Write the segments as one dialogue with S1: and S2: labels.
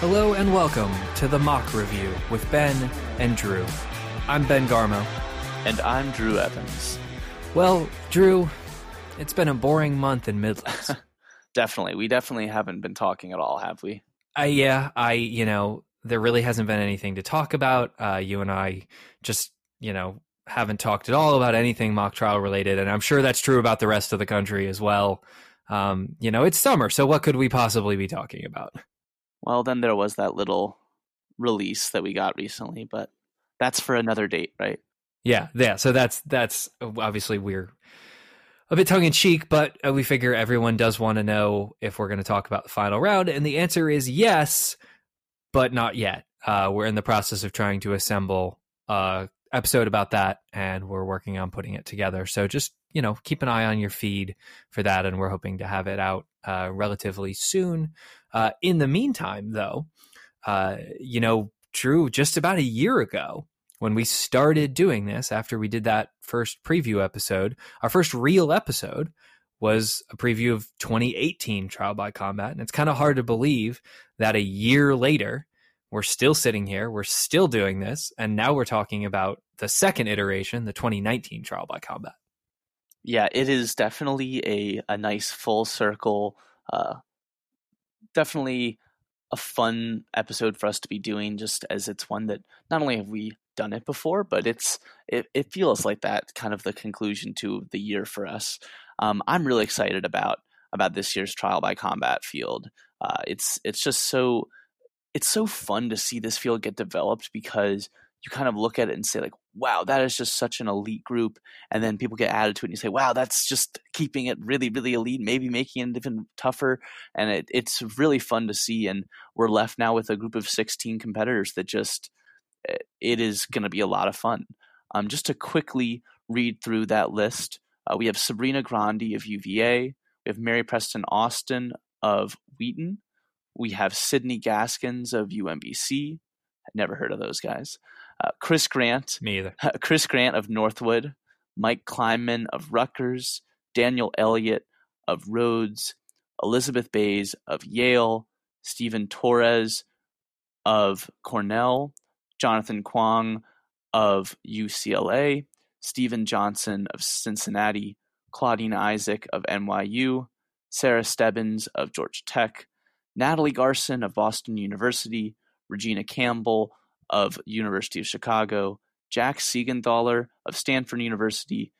S1: Hello and welcome to the Mock Review with Ben and Drew. I'm Ben Garmo.
S2: And I'm Drew Evans.
S1: Well, Drew, it's been a boring month in Midlands.
S2: definitely. We definitely haven't been talking at all, have we?
S1: Uh, yeah, I, you know, there really hasn't been anything to talk about. Uh, you and I just, you know, haven't talked at all about anything mock trial related. And I'm sure that's true about the rest of the country as well. Um, you know, it's summer, so what could we possibly be talking about?
S2: Well, then there was that little release that we got recently, but that's for another date, right?
S1: Yeah, yeah. So that's that's obviously we're a bit tongue in cheek, but uh, we figure everyone does want to know if we're going to talk about the final round, and the answer is yes, but not yet. Uh, we're in the process of trying to assemble a episode about that, and we're working on putting it together. So just you know, keep an eye on your feed for that, and we're hoping to have it out uh, relatively soon. Uh, in the meantime, though, uh, you know, Drew, just about a year ago, when we started doing this, after we did that first preview episode, our first real episode was a preview of 2018 Trial by Combat. And it's kind of hard to believe that a year later, we're still sitting here, we're still doing this, and now we're talking about the second iteration, the 2019 Trial by Combat.
S2: Yeah, it is definitely a, a nice full circle, uh, definitely a fun episode for us to be doing, just as it's one that not only have we done it before, but it's it, it feels like that kind of the conclusion to the year for us. Um, I'm really excited about about this year's trial by combat field. Uh, it's it's just so it's so fun to see this field get developed because you kind of look at it and say like wow that is just such an elite group and then people get added to it and you say wow that's just keeping it really really elite maybe making it even tougher and it, it's really fun to see and we're left now with a group of 16 competitors that just it is going to be a lot of fun. Um, just to quickly read through that list, uh, we have Sabrina Grandi of UVA, we have Mary Preston Austin of Wheaton, we have Sydney Gaskins of UMBC. Never heard of those guys. Uh, Chris Grant,
S1: me either.
S2: Chris Grant of Northwood, Mike Kleinman of Rutgers, Daniel Elliott of Rhodes, Elizabeth Bays of Yale, Stephen Torres of Cornell, Jonathan Kuang of UCLA, Stephen Johnson of Cincinnati, Claudine Isaac of NYU, Sarah Stebbins of Georgia Tech, Natalie Garson of Boston University, Regina Campbell of University of Chicago, Jack Siegenthaler of Stanford University,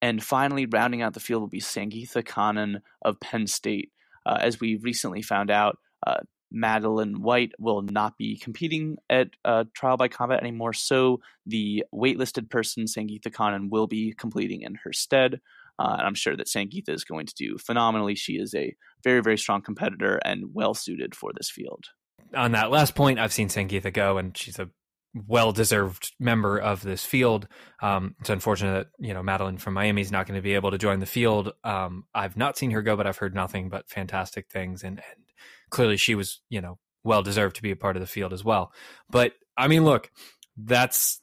S2: and finally rounding out the field will be Sangeetha Kannan of Penn State. Uh, as we recently found out, uh, Madeline White will not be competing at uh, Trial by Combat anymore, so the waitlisted person, Sangeetha Kannan, will be completing in her stead. Uh, and I'm sure that Sangeetha is going to do phenomenally. She is a very, very strong competitor and well suited for this field.
S1: On that last point, I've seen Sangeetha go, and she's a well deserved member of this field. Um, it's unfortunate that you know Madeline from Miami is not going to be able to join the field. Um, I've not seen her go, but I've heard nothing but fantastic things, and, and clearly she was, you know, well deserved to be a part of the field as well. But I mean, look, that's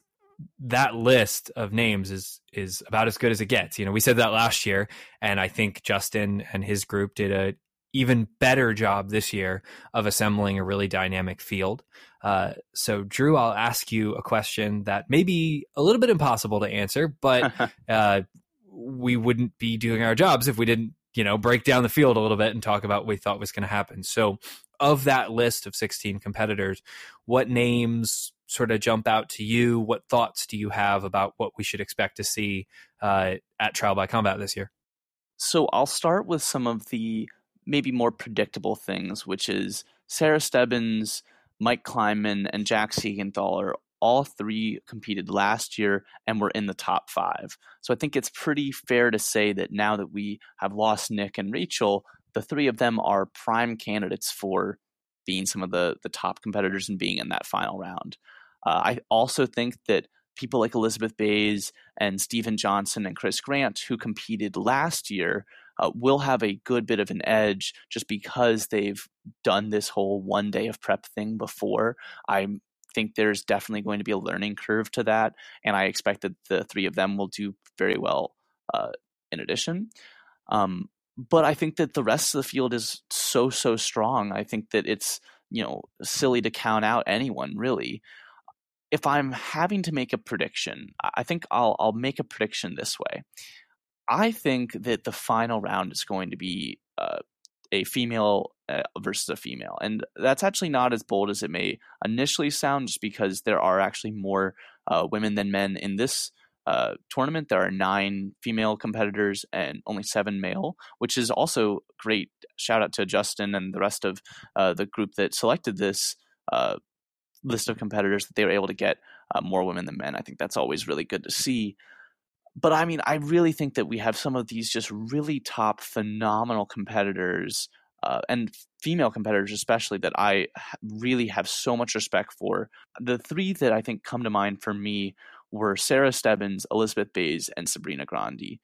S1: that list of names is is about as good as it gets. You know, we said that last year, and I think Justin and his group did a even better job this year of assembling a really dynamic field. Uh, so, Drew, I'll ask you a question that may be a little bit impossible to answer, but uh, we wouldn't be doing our jobs if we didn't you know, break down the field a little bit and talk about what we thought was going to happen. So, of that list of 16 competitors, what names sort of jump out to you? What thoughts do you have about what we should expect to see uh, at Trial by Combat this year?
S2: So, I'll start with some of the maybe more predictable things, which is Sarah Stebbins, Mike Kleinman, and Jack Siegenthaler all three competed last year and were in the top five. So I think it's pretty fair to say that now that we have lost Nick and Rachel, the three of them are prime candidates for being some of the the top competitors and being in that final round. Uh, I also think that people like Elizabeth Bays and Stephen Johnson and Chris Grant, who competed last year, uh, will have a good bit of an edge just because they've done this whole one day of prep thing before. I'm think there's definitely going to be a learning curve to that, and I expect that the three of them will do very well. Uh, in addition, um, but I think that the rest of the field is so so strong. I think that it's you know silly to count out anyone really. If I'm having to make a prediction, I think I'll I'll make a prediction this way. I think that the final round is going to be uh, a female uh, versus a female, and that's actually not as bold as it may initially sound, just because there are actually more uh, women than men in this uh, tournament. There are nine female competitors and only seven male, which is also great. Shout out to Justin and the rest of uh, the group that selected this uh, list of competitors that they were able to get uh, more women than men. I think that's always really good to see. But I mean, I really think that we have some of these just really top, phenomenal competitors. Uh, and female competitors especially that I really have so much respect for. The three that I think come to mind for me were Sarah Stebbins, Elizabeth Bays, and Sabrina Grandi.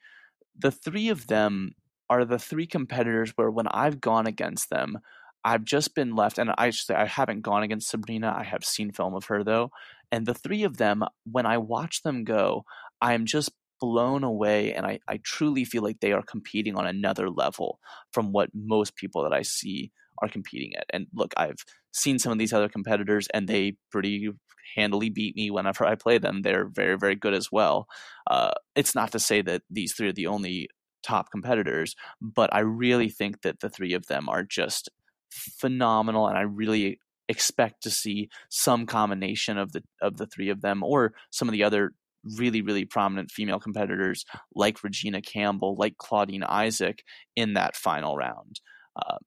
S2: The three of them are the three competitors where when I've gone against them, I've just been left, and I say I haven't gone against Sabrina. I have seen film of her though, and the three of them, when I watch them go, I am just blown away, and I, I truly feel like they are competing on another level from what most people that I see are competing at. And look, I've seen some of these other competitors, and they pretty handily beat me whenever I play them. They're very, very good as well. Uh, it's not to say that these three are the only top competitors, but I really think that the three of them are just phenomenal, and I really expect to see some combination of the of the three of them or some of the other really really prominent female competitors like Regina Campbell, like Claudine Isaac in that final round. Uh,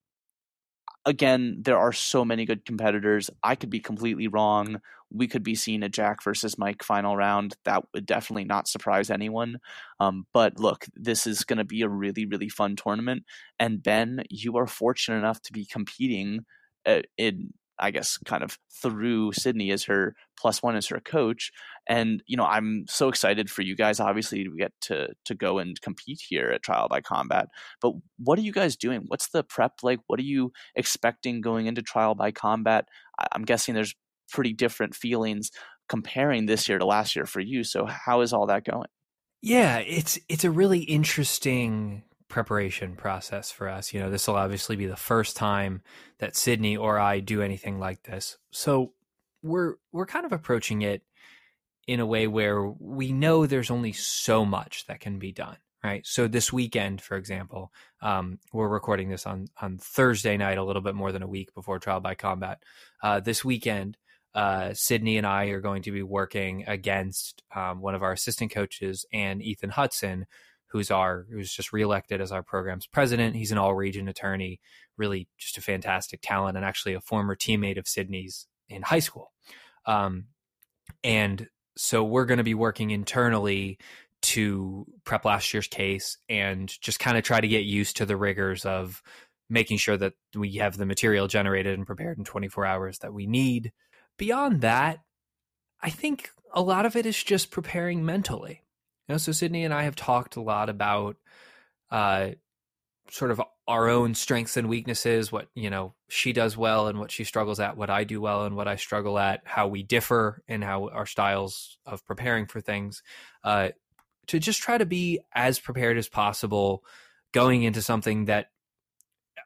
S2: again, there are so many good competitors. I could be completely wrong. We could be seeing a Jack versus Mike final round. That would definitely not surprise anyone. Um, but look, this is going to be a really, really fun tournament. And Ben, you are fortunate enough to be competing uh, in I guess, kind of through Sydney as her plus one as her coach. And you know, I'm so excited for you guys. Obviously, to get to to go and compete here at Trial by Combat. But what are you guys doing? What's the prep like? What are you expecting going into Trial by Combat? I'm guessing there's pretty different feelings comparing this year to last year for you. So how is all that going?
S1: Yeah, it's it's a really interesting preparation process for us. You know, this will obviously be the first time that Sydney or I do anything like this. So we're we're kind of approaching it in a way where we know there's only so much that can be done, right? So this weekend, for example, um, we're recording this on on Thursday night, a little bit more than a week before Trial by Combat. Uh, this weekend, uh, Sydney and I are going to be working against um, one of our assistant coaches and Ethan Hudson, who's our who's just reelected as our program's president. He's an all region attorney, really just a fantastic talent, and actually a former teammate of Sydney's in high school. Um, and so we're going to be working internally to prep last year's case and just kind of try to get used to the rigors of making sure that we have the material generated and prepared in 24 hours that we need. Beyond that, I think a lot of it is just preparing mentally. You know, so Sydney and I have talked a lot about uh, sort of our own strengths and weaknesses, what you know she does well and what she struggles at, what I do well and what I struggle at, how we differ and how our styles of preparing for things, uh, to just try to be as prepared as possible going into something that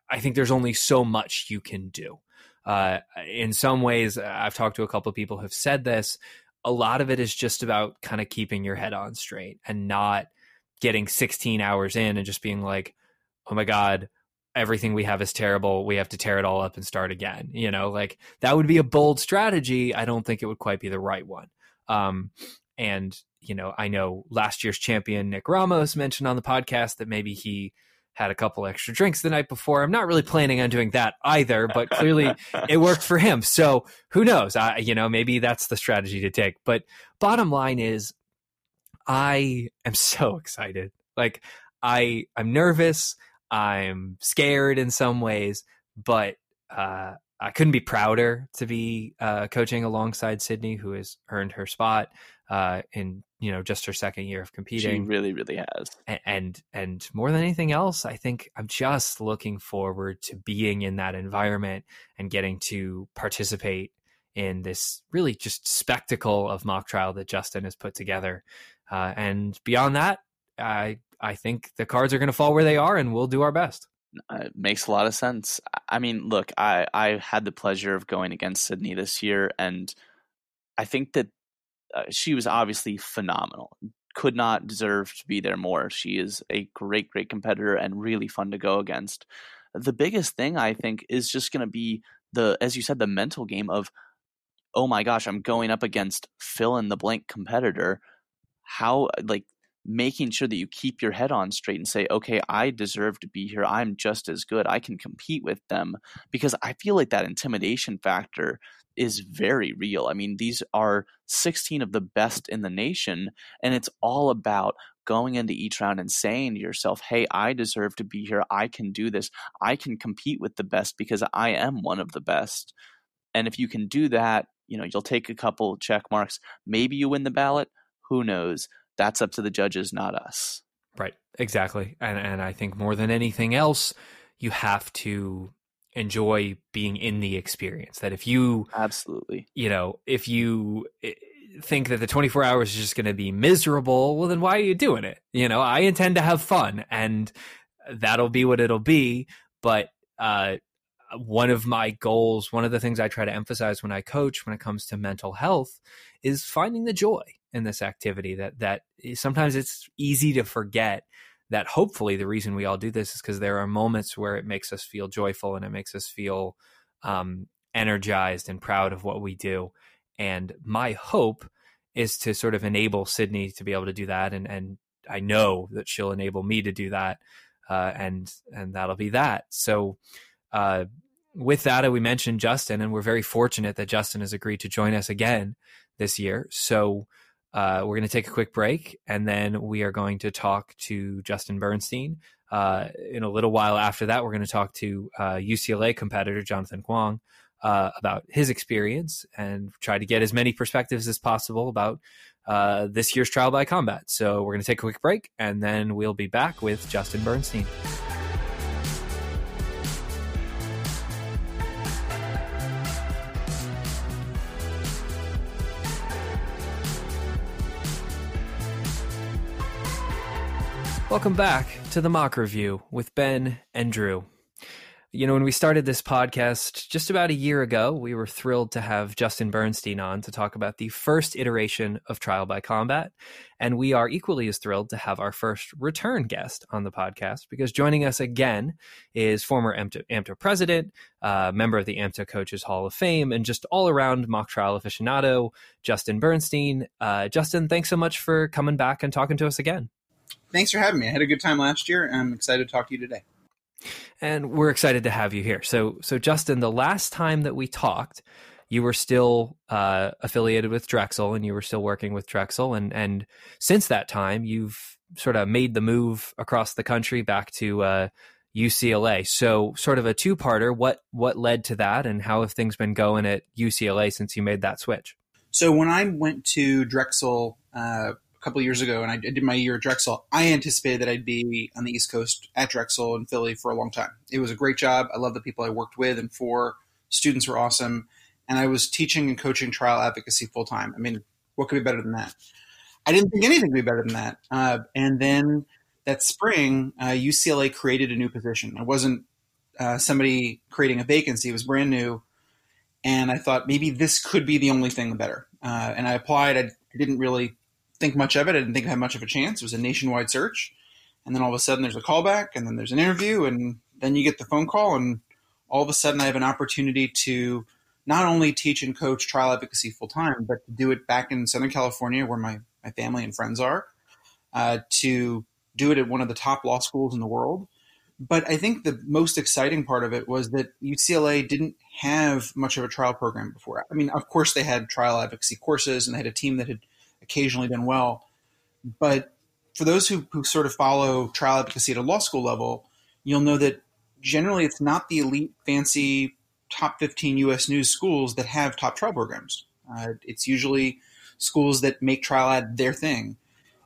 S1: I think there's only so much you can do. Uh, in some ways, I've talked to a couple of people who have said this a lot of it is just about kind of keeping your head on straight and not getting 16 hours in and just being like, oh my God, everything we have is terrible. We have to tear it all up and start again. You know, like that would be a bold strategy. I don't think it would quite be the right one. Um, and, you know, I know last year's champion, Nick Ramos, mentioned on the podcast that maybe he had a couple extra drinks the night before. I'm not really planning on doing that either, but clearly it worked for him. So who knows? I, you know, maybe that's the strategy to take. But bottom line is, I am so excited. Like I, I'm nervous. I'm scared in some ways, but uh, I couldn't be prouder to be uh, coaching alongside Sydney, who has earned her spot uh, in you know just her second year of competing.
S2: She really, really has.
S1: And, and and more than anything else, I think I'm just looking forward to being in that environment and getting to participate in this really just spectacle of mock trial that Justin has put together. Uh, and beyond that, I I think the cards are going to fall where they are, and we'll do our best.
S2: Uh, it makes a lot of sense. I mean, look, I I had the pleasure of going against Sydney this year, and I think that uh, she was obviously phenomenal. Could not deserve to be there more. She is a great, great competitor and really fun to go against. The biggest thing I think is just going to be the, as you said, the mental game of, oh my gosh, I'm going up against fill in the blank competitor. How like making sure that you keep your head on straight and say, okay, I deserve to be here. I'm just as good. I can compete with them because I feel like that intimidation factor is very real. I mean, these are 16 of the best in the nation, and it's all about going into each round and saying to yourself, hey, I deserve to be here. I can do this. I can compete with the best because I am one of the best. And if you can do that, you know, you'll take a couple check marks. Maybe you win the ballot. Who knows? That's up to the judges, not us.
S1: Right. Exactly. And and I think more than anything else, you have to enjoy being in the experience. That if you
S2: absolutely,
S1: you know, if you eh, think that the 24 hours is just going to be miserable, well, then why are you doing it? You know, I intend to have fun and that'll be what it'll be. But, uh, one of my goals, one of the things I try to emphasize when I coach when it comes to mental health is finding the joy in this activity that that sometimes it's easy to forget that hopefully the reason we all do this is because there are moments where it makes us feel joyful and it makes us feel um, energized and proud of what we do. And my hope is to sort of enable Sydney to be able to do that, and and I know that she'll enable me to do that, uh, and and that'll be that. So. Uh, with that, we mentioned Justin, and we're very fortunate that Justin has agreed to join us again this year. So uh, we're going to take a quick break, and then we are going to talk to Justin Bernstein. Uh, in a little while after that, we're going to talk to uh, UCLA competitor Jonathan Kuang uh, about his experience and try to get as many perspectives as possible about uh, this year's trial by combat. So we're going to take a quick break, and then we'll be back with Justin Bernstein. Welcome back to the Mock Review with Ben and Drew. You know, when we started this podcast just about a year ago, we were thrilled to have Justin Bernstein on to talk about the first iteration of Trial by Combat. And we are equally as thrilled to have our first return guest on the podcast because joining us again is former AMTA, AMTA president, uh, member of the AMTA Coaches Hall of Fame, and just all around mock trial aficionado, Justin Bernstein. Uh, Justin, thanks so much for coming back and talking to us again
S3: thanks for having me. I had a good time last year. and I'm excited to talk to you today.
S1: And we're excited to have you here. So, so Justin, the last time that we talked, you were still uh, affiliated with Drexel, and you were still working with Drexel, and and since that time, you've sort of made the move across the country back to uh, UCLA. So, sort of a two-parter. What what led to that, and how have things been going at UCLA since you made that switch?
S3: So, when I went to Drexel uh, couple years ago, and I did my year at Drexel, I anticipated that I'd be on the East Coast at Drexel in Philly for a long time. It was a great job. I love the people I worked with and for. Students were awesome, and I was teaching and coaching trial advocacy full time. I mean, what could be better than that? I didn't think anything could be better than that. Uh, and then that spring, uh, UCLA created a new position. It wasn't uh, somebody creating a vacancy; it was brand new. And I thought maybe this could be the only thing better. Uh, and I applied. I didn't really think much of it. I didn't think I had much of a chance. It was a nationwide search. And then all of a sudden there's a callback and then there's an interview and then you get the phone call and all of a sudden I have an opportunity to not only teach and coach trial advocacy full time, but to do it back in Southern California where my, my family and friends are, uh, to do it at one of the top law schools in the world. But I think the most exciting part of it was that UCLA didn't have much of a trial program before. I mean, of course, they had trial advocacy courses and they had a team that had occasionally done well. But for those who, who sort of follow trial advocacy at a law school level, you'll know that generally it's not the elite, fancy, top 15 U.S. news schools that have top trial programs. Uh, it's usually schools that make trial ad their thing.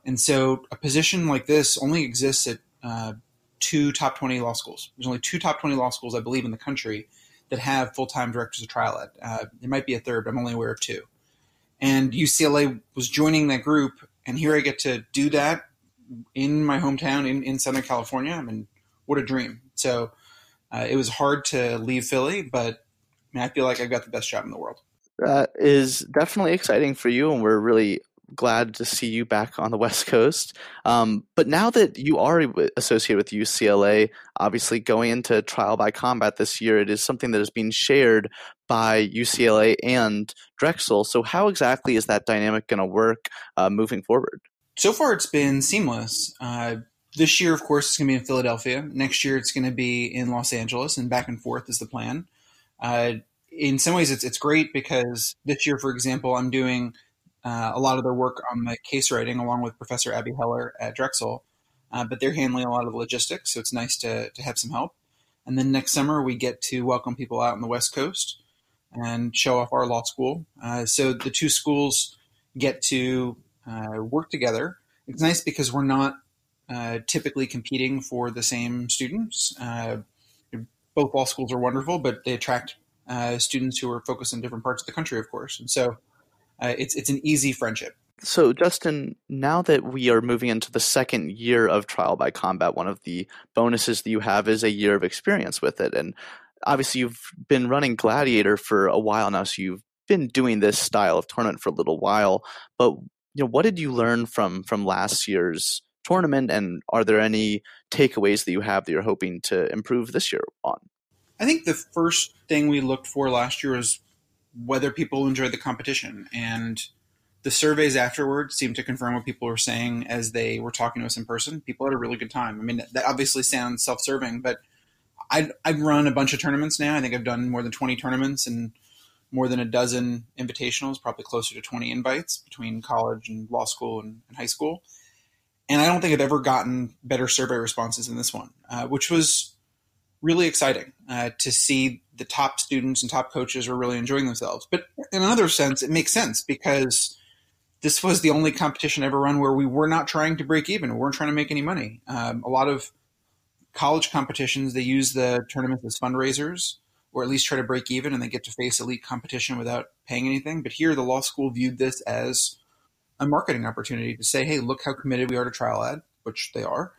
S3: And so a position like this only exists at uh, two top 20 law schools. There's only two top 20 law schools, I believe, in the country that have full time directors of trial ad. Uh, there might be a third, but I'm only aware of two and UCLA was joining that group. And here I get to do that in my hometown in, in Southern California. I mean, what a dream. So Uh, it was hard to leave Philly, but I, mean, I feel like I've got the best job in the world.
S2: That is definitely exciting for you, and we're really glad to see you back on the West Coast. Um, but now that you are associated with UCLA, obviously going into trial by combat this year, it is something that is being shared by UCLA and Drexel. So, how exactly is that dynamic going to work uh, moving forward?
S3: So far, it's been seamless. Uh, this year, of course, it's going to be in Philadelphia. Next year, it's going to be in Los Angeles, and back and forth is the plan. Uh, in some ways, it's it's great because this year, for example, I'm doing uh, a lot of their work on the case writing along with Professor Abby Heller at Drexel, uh, but they're handling a lot of the logistics, so it's nice to, to have some help. And then next summer, we get to welcome people out on the West Coast and show off our law school. Uh, so the two schools get to uh, work together. It's nice because we're not uh, typically competing for the same students. Uh, both law schools are wonderful, but they attract students who are focused in different parts of the country, of course. And so uh, it's it's an easy friendship.
S2: So, Justin, now that we are moving into the second year of Trial by Combat, one of the bonuses that you have is a year of experience with it. And obviously, you've been running Gladiator for a while now, so you've been doing this style of tournament for a little while. But you know, what did you learn from from last year's tournament, and are there any takeaways that you have that you're hoping to improve this year on?
S3: I think the first thing we looked for last year was whether people enjoyed the competition. And the surveys afterward seemed to confirm what people were saying as they were talking to us in person. People had a really good time. I mean, that obviously sounds self serving, but I, I've run a bunch of tournaments now. I think I've done more than 20 tournaments and more than a dozen invitationals, probably closer to 20 invites between college and law school and, and high school. And I don't think I've ever gotten better survey responses than this one, uh, which was really exciting uh, to see the top students and top coaches were really enjoying themselves. But in another sense, it makes sense because this was the only competition ever run where we were not trying to break even. We weren't trying to make any money. Um, a lot of college competitions, they use the tournaments as fundraisers or at least try to break even and they get to face elite competition without paying anything. But here, the law school viewed this as a marketing opportunity to say, hey, look how committed we are to trial ad, which they are.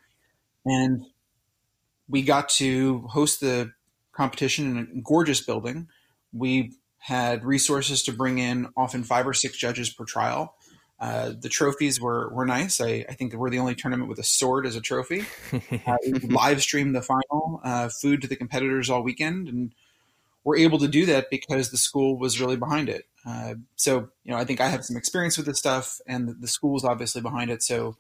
S3: And we got to host the competition in a gorgeous building. We had resources to bring in often five or six judges per trial. Uh, the trophies were, were nice. I, I, think we're the only tournament with a sword as a trophy. Uh, live streamed the final, uh, food to the competitors all weekend, and we're able to do that because the school was really behind it. Uh, so, you know, I think I have some experience with this stuff, and the, the school is obviously behind it. So,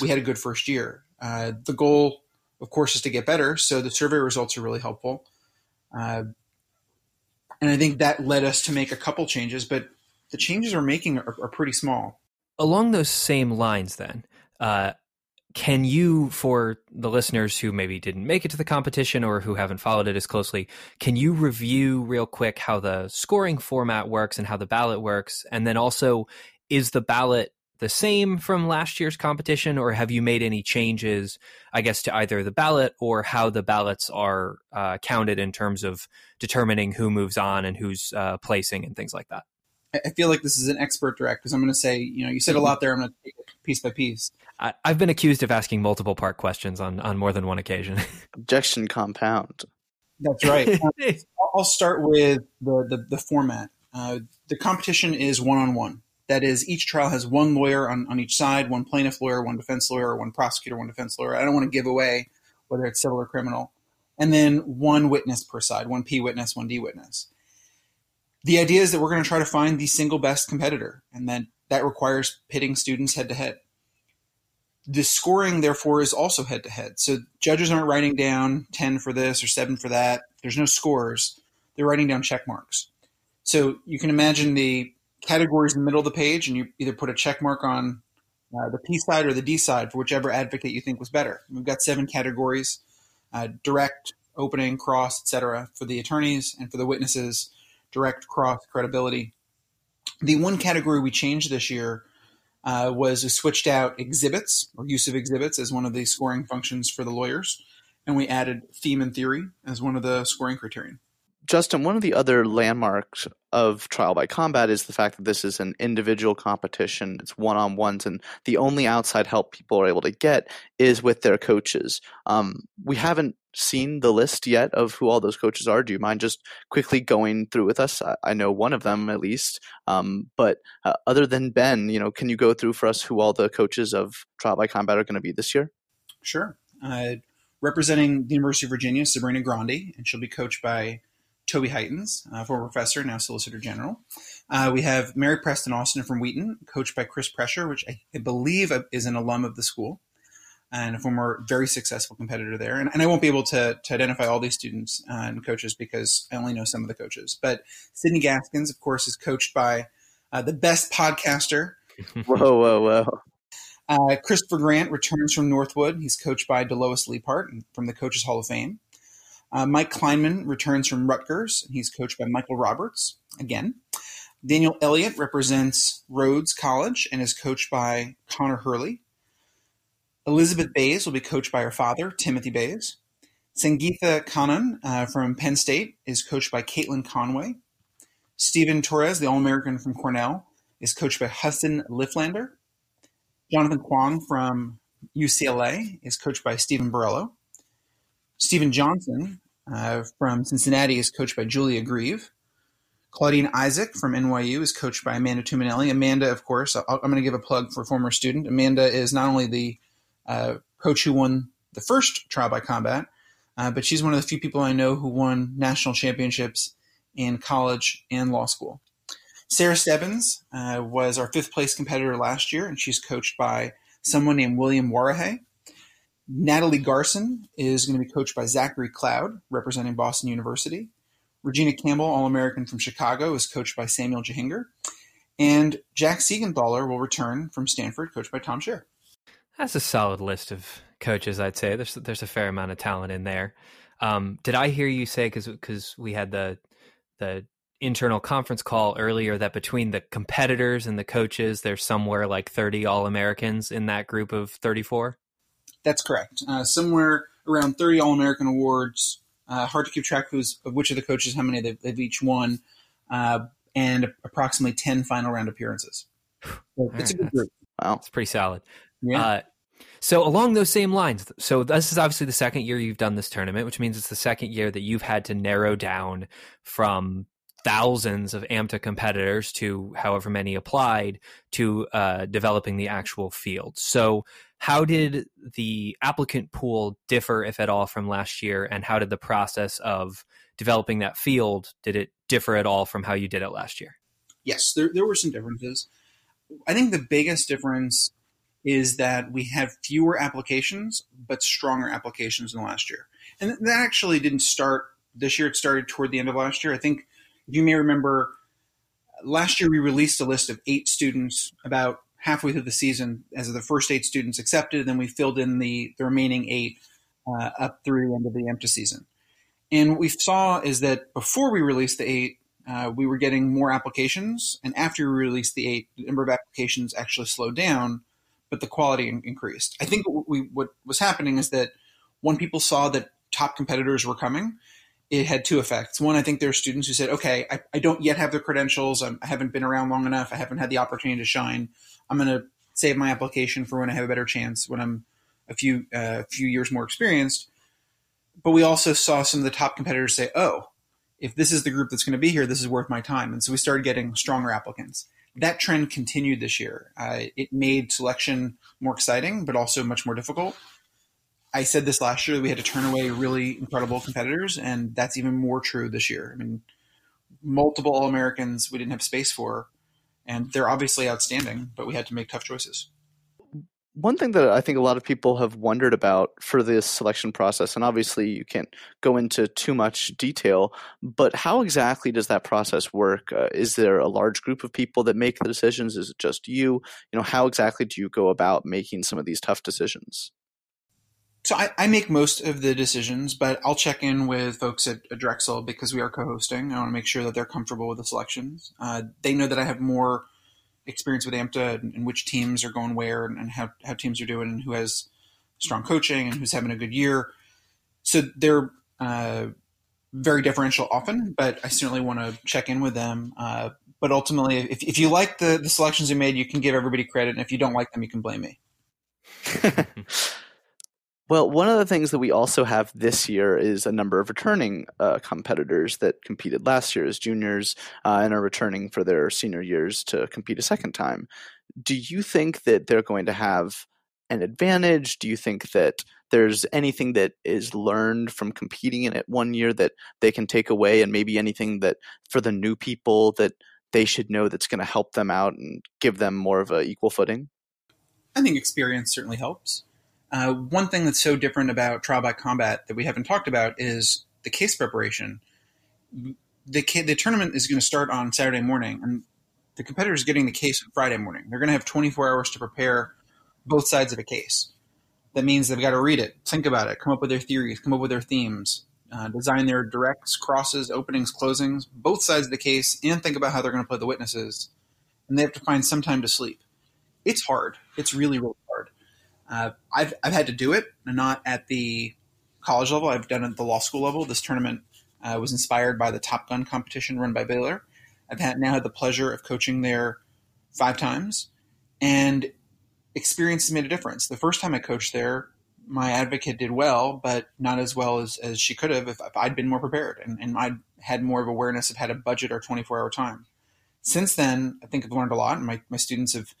S3: we had a good first year. Uh, the goal of course, is to get better. So the survey results are really helpful. Uh, and I think that led us to make a couple changes, but the changes we're making are, are pretty small.
S1: Along those same lines, then, uh, can you, for the listeners who maybe didn't make it to the competition or who haven't followed it as closely, can you review real quick how the scoring format works and how the ballot works? And then also, is the ballot the same from last year's competition, or have you made any changes, I guess, to either the ballot or how the ballots are uh, counted in terms of determining who moves on and who's uh, placing and things like that?
S3: I feel like this is an expert direct because I'm going to say, you know, you said a lot there. I'm going to take it piece by piece.
S1: I, have been accused of asking multiple part questions on, on more than one occasion.
S2: Objection compound.
S3: That's right. I'll start with the, the, the format. Uh, the competition is one on one. That is, each trial has one lawyer on, on each side, one plaintiff lawyer, one defense lawyer, one prosecutor, one defense lawyer. I don't want to give away whether it's civil or criminal. And then one witness per side, one P witness, one D witness. The idea is that we're going to try to find the single best competitor, and then that requires pitting students head to head. The scoring, therefore, is also head to head. So judges aren't writing down 10 for this or 7 for that. There's no scores. They're writing down check marks. So you can imagine the categories in the middle of the page, and you either put a check mark on uh, the P side or the D side for whichever advocate you think was better. We've got seven categories: uh, direct, opening, cross, etc. for the attorneys, and for the witnesses, direct, cross, credibility. The one category we changed this year uh, was we switched out exhibits or use of exhibits as one of the scoring functions for the lawyers, and we added theme and theory as one of the scoring criterion.
S2: Justin, one of the other landmarks of trial by combat is the fact that this is an individual competition. It's one on ones, and the only outside help people are able to get is with their coaches. Um, we haven't seen the list yet of who all those coaches are, do you mind just quickly going through with us? I, I know one of them at least, um, but uh, other than Ben, you know, can you go through for us who all the coaches of Trial by Combat are going to be this year?
S3: Sure. Uh, representing the University of Virginia, Sabrina Grandi, and she'll be coached by Toby Heytens, uh, former professor, now Solicitor General. Uh, we have Mary Preston Austin from Wheaton, coached by Chris Prescher, which I, I, believe is an alum of the school and a former very successful competitor there. And, and I won't be able to, to identify all these students uh, and coaches because I only know some of the coaches. But Sydney Gaskins, of course, is coached by uh, the best podcaster.
S2: whoa, whoa, whoa.
S3: Uh, Christopher Grant returns from Northwood. He's coached by Delois Leapheart from the Coaches Hall of Fame. Uh, Mike Kleinman returns from Rutgers. And He's coached by Michael Roberts again. Daniel Elliott represents Rhodes College and is coached by Connor Hurley. Elizabeth Bays will be coached by her father, Timothy Bays. Sangeetha Kannan uh, from Penn State is coached by Caitlin Conway. Stephen Torres, the All American from Cornell, is coached by Hudson Lifflander. Jonathan Kuang from UCLA is coached by Stephen Borello. Stephen Johnson uh, from Cincinnati is coached by Julia Grieve. Claudine Isaac from NYU is coached by Amanda Tuminelli. Amanda, of course, i am going to give a plug for a former student. Amanda is not only the coach who won the first trial by combat, uh, but she's one of the few people I know who won national championships in college and law school. Sarah Stebbins uh, was our fifth place competitor last year, and she's coached by someone named William Warihay. Natalie Garson is going to be coached by Zachary Cloud, representing Boston University. Regina Campbell, All American from Chicago, is coached by Samuel Jahinger. And Jack Siegenthaler will return from Stanford, coached by Tom Scher.
S1: That's a solid list of coaches, I'd say. There's there's a fair amount of talent in there. Um, did I hear you say because because we had the the internal conference call earlier that between the competitors and the coaches, there's somewhere like 30 All Americans in that group of 34?
S3: That's correct. Uh, somewhere around 30 All American awards. Uh, hard to keep track of, of which of the coaches, how many they've, they've each won, uh, and approximately 10 final round appearances. So it's a good group.
S1: Wow. It's pretty solid. Yeah. Uh, so along those same lines, so this is obviously the second year you've done this tournament, which means it's the second year that you've had to narrow down from thousands of AMTA competitors to however many applied to uh, developing the actual field. So, how did the applicant pool differ, if at all, from last year? And how did the process of developing that field did it differ at all from how you did it last year?
S3: Yes, there, there were some differences. I think the biggest difference is that we have fewer applications, but stronger applications than last year. And that actually didn't start this year. It started toward the end of last year. I think you may remember last year we released a list of eight students about halfway through the season as the first eight students accepted, and then we filled in the, the remaining eight uh, up through the end of the AMTA season. And what we saw is that before we released the eight, uh, we were getting more applications, and after we released the eight, the number of applications actually slowed down, but the quality increased. I think what, we, what was happening is that when people saw that top competitors were coming, it had two effects. One, I think there are students who said, okay, I, I don't yet have the credentials. I'm, I have not been around long enough. I haven't had the opportunity to shine. I'm going to save my application for when I have a better chance, when I'm a few, uh, few years more experienced. But we also saw some of the top competitors say, oh, if this is the group that's going to be here, this is worth my time. And so we started getting stronger applicants. That trend continued this year. Uh, it made selection more exciting, but also much more difficult. I said this last year we had to turn away really incredible competitors, and that's even more true this year. I mean, multiple All Americans we didn't have space for, and they're obviously outstanding, but we had to make tough choices.
S2: One thing that I think a lot of people have wondered about for this selection process, and obviously you can't go into too much detail, but how exactly does that process work? Uh, is there a large group of people that make the decisions? Is it just you? You know, how exactly do you go about making some of these tough decisions?
S3: So I, I, make most of the decisions, but I'll check in with folks at, at Drexel because we are co-hosting. I want to make sure that they're comfortable with the selections. Uh, they know that I have more experience with AMTA and, and which teams are going where and, and, how, how teams are doing and who has strong coaching and who's having a good year. So they're uh, very differential often, but I certainly want to check in with them. Uh, but ultimately, if, if you like the, the selections you made, you can give everybody credit. And if you don't like them, you can blame me.
S2: Well, one of the things that we also have this year is a number of returning uh, competitors that competed last year as juniors uh, and are returning for their senior years to compete a second time. Do you think that they're going to have an advantage? Do you think that there's anything that is learned from competing in it one year that they can take away, and maybe anything that for the new people that they should know that's going to help them out and give them more of an equal footing?
S3: I think experience certainly helps. Uh, one thing that's so different about trial by combat that we haven't talked about is the case preparation. The, the tournament is going to start on Saturday morning, and the competitor is getting the case on Friday morning. They're going to have 24 hours to prepare both sides of a case. That means they've got to read it, think about it, come up with their theories, come up with their themes, uh, design their directs, crosses, openings, closings, both sides of the case, and think about how they're going to play the witnesses. And they have to find some time to sleep. It's hard. It's really, really hard. Uh, I've, I've had to do it, not at the college level. I've done it at the law school level. This tournament uh, was inspired by the Top Gun competition run by Baylor. I've had, now had the pleasure of coaching there five times, and experience has made a difference. The first time I coached there, my advocate did well, but not as well as, as she could have if, if I'd been more prepared and, and I'd had more of awareness of how to budget our 24 hour time. Since then, I think I've learned a lot, and my, my students have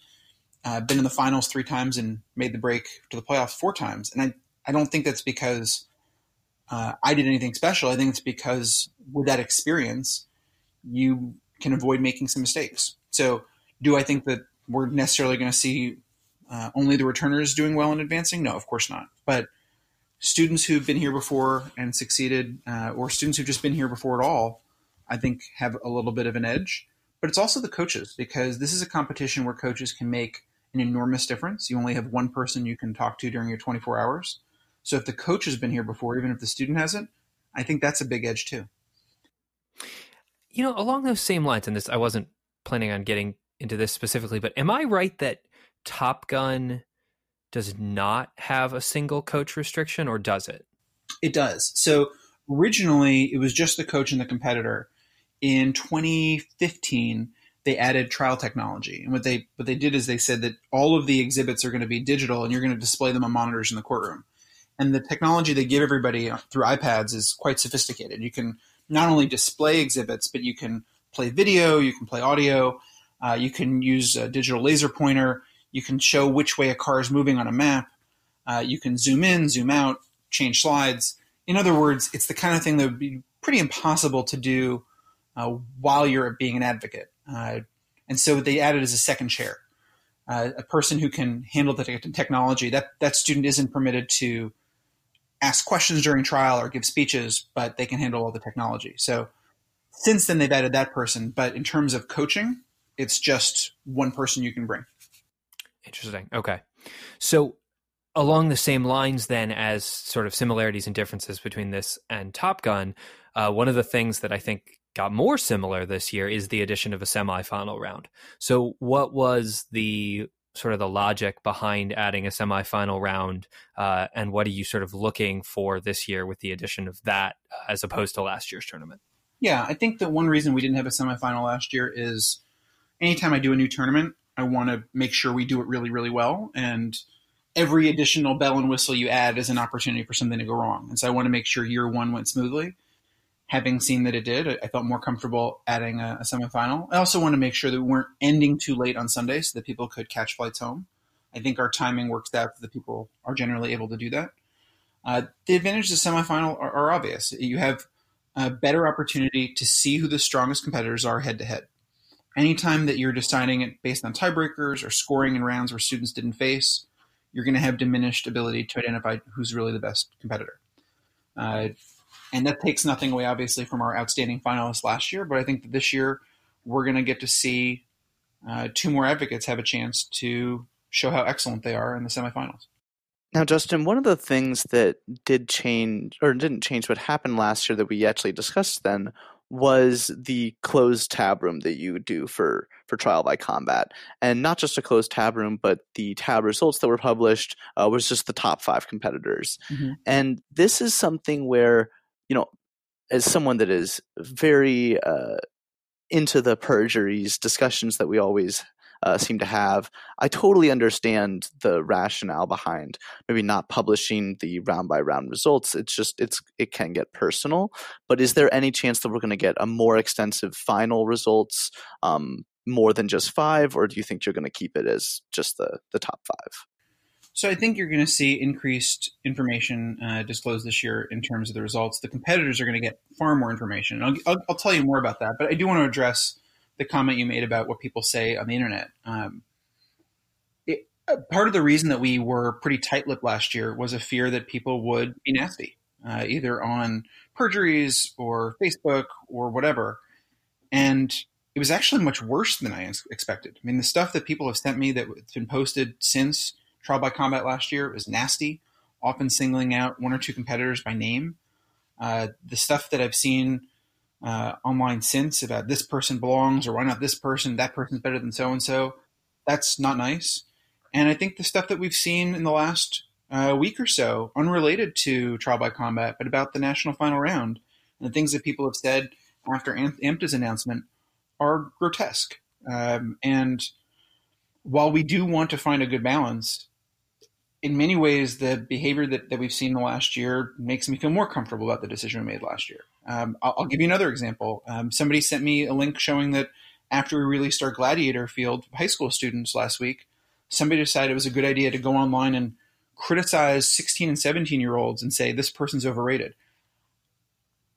S3: uh, been in the finals three times and made the break to the playoffs four times. And I, I don't think that's because uh, I did anything special. I think it's because with that experience, you can avoid making some mistakes. So, do I think that we're necessarily going to see uh, only the returners doing well and advancing? No, of course not. But students who've been here before and succeeded, uh, or students who've just been here before at all, I think have a little bit of an edge. But it's also the coaches because this is a competition where coaches can make an enormous difference. You only have one person you can talk to during your 24 hours. So if the coach has been here before, even if the student hasn't, I think that's a big edge too.
S1: You know, along those same lines, and this I wasn't planning on getting into this specifically, but am I right that Top Gun does not have a single coach restriction, or does it?
S3: It does. So originally, it was just the coach and the competitor. In 2015, they added trial technology, and what they what they did is they said that all of the exhibits are going to be digital, and you're going to display them on monitors in the courtroom. And the technology they give everybody through iPads is quite sophisticated. You can not only display exhibits, but you can play video, you can play audio, uh, you can use a digital laser pointer, you can show which way a car is moving on a map. Uh, you can zoom in, zoom out, change slides. In other words, it's the kind of thing that would be pretty impossible to do uh, while you're being an advocate. Uh, and so they added as a second chair. Uh, a person who can handle the technology. That that student isn't permitted to ask questions during trial or give speeches, but they can handle all the technology. So since then, they've added that person. But in terms of coaching, it's just one person you can bring.
S1: Interesting. Okay. So, along the same lines, then, as sort of similarities and differences between this and Top Gun, uh, one of the things that I think got more similar this year is the addition of a semifinal round. So, what was the sort of the logic behind adding a semifinal round, uh, and what are you sort of looking for this year with the addition of that uh, as opposed to last year's tournament?
S3: Yeah, I think that one reason we didn't have a semifinal last year is anytime I do a new tournament, I want to make sure we do it really, really well. And every additional bell and whistle you add is an opportunity for something to go wrong. And so I want to make sure year one went smoothly. Having seen that it did, I felt more comfortable adding a, a semifinal. I also want to make sure that we weren't ending too late on Sunday so that people could catch flights home. I think our timing works out that people are generally able to do that. Uh, the advantages of semifinal are, are obvious. You have a better opportunity to see who the strongest competitors are head to head anytime that you're deciding it based on tiebreakers or scoring in rounds where students didn't face, you're going to have diminished ability to identify who's really the best competitor. Uh, and that takes nothing away, obviously, from our outstanding finalists last year. But I think that this year we're going to get to see uh, two more advocates have a chance to show how excellent they are in the semifinals.
S2: Now, Justin, one of the things that did change, or didn't change what happened last year that we actually discussed then, was the closed tab room that you do for for trial by combat and not just a closed tab room but the tab results that were published uh, was just the top five competitors mm-hmm. and this is something where you know as someone that is very uh, into the perjuries discussions that we always uh, seem to have. I totally understand the rationale behind maybe not publishing the round by round results. It's just it's it can get personal. But is there any chance that we're going to get a more extensive final results, um, more than just five, or do you think you're going to keep it as just the the top five?
S3: So I think you're going to see increased information uh, disclosed this year in terms of the results. The competitors are going to get far more information. I'll, I'll, I'll, tell you more about that, but I do want to address the comment you made about what people say on the internet. Um, it, uh, part of the reason that we were pretty tight-lipped last year was a fear that people would be nasty, uh, either on perjuries or Facebook or whatever. And it was actually much worse than I expected. I mean, the stuff that people have sent me that's been posted since – Trial by Combat last year. Was nasty, often singling out one or two competitors by name. Uh, the stuff that I've seen uh, online since about this person belongs or why not this person, that person's better than so and so, that's not nice. And I think the stuff that we've seen in the last uh, week or so, unrelated to Trial by Combat, but about the national final round, and the things that people have said after AMTA's announcement are grotesque. Um, and while we do want to find a good balance, in many ways, the behavior that, that we've seen in the last year makes me feel more comfortable about the decision we made last year. Um, I'll, I'll, give you another example. Um, somebody sent me a link showing that after we released our Gladiator field high school students last week, somebody decided it was a good idea to go online and criticize 16 and 17 year olds and say this person's overrated.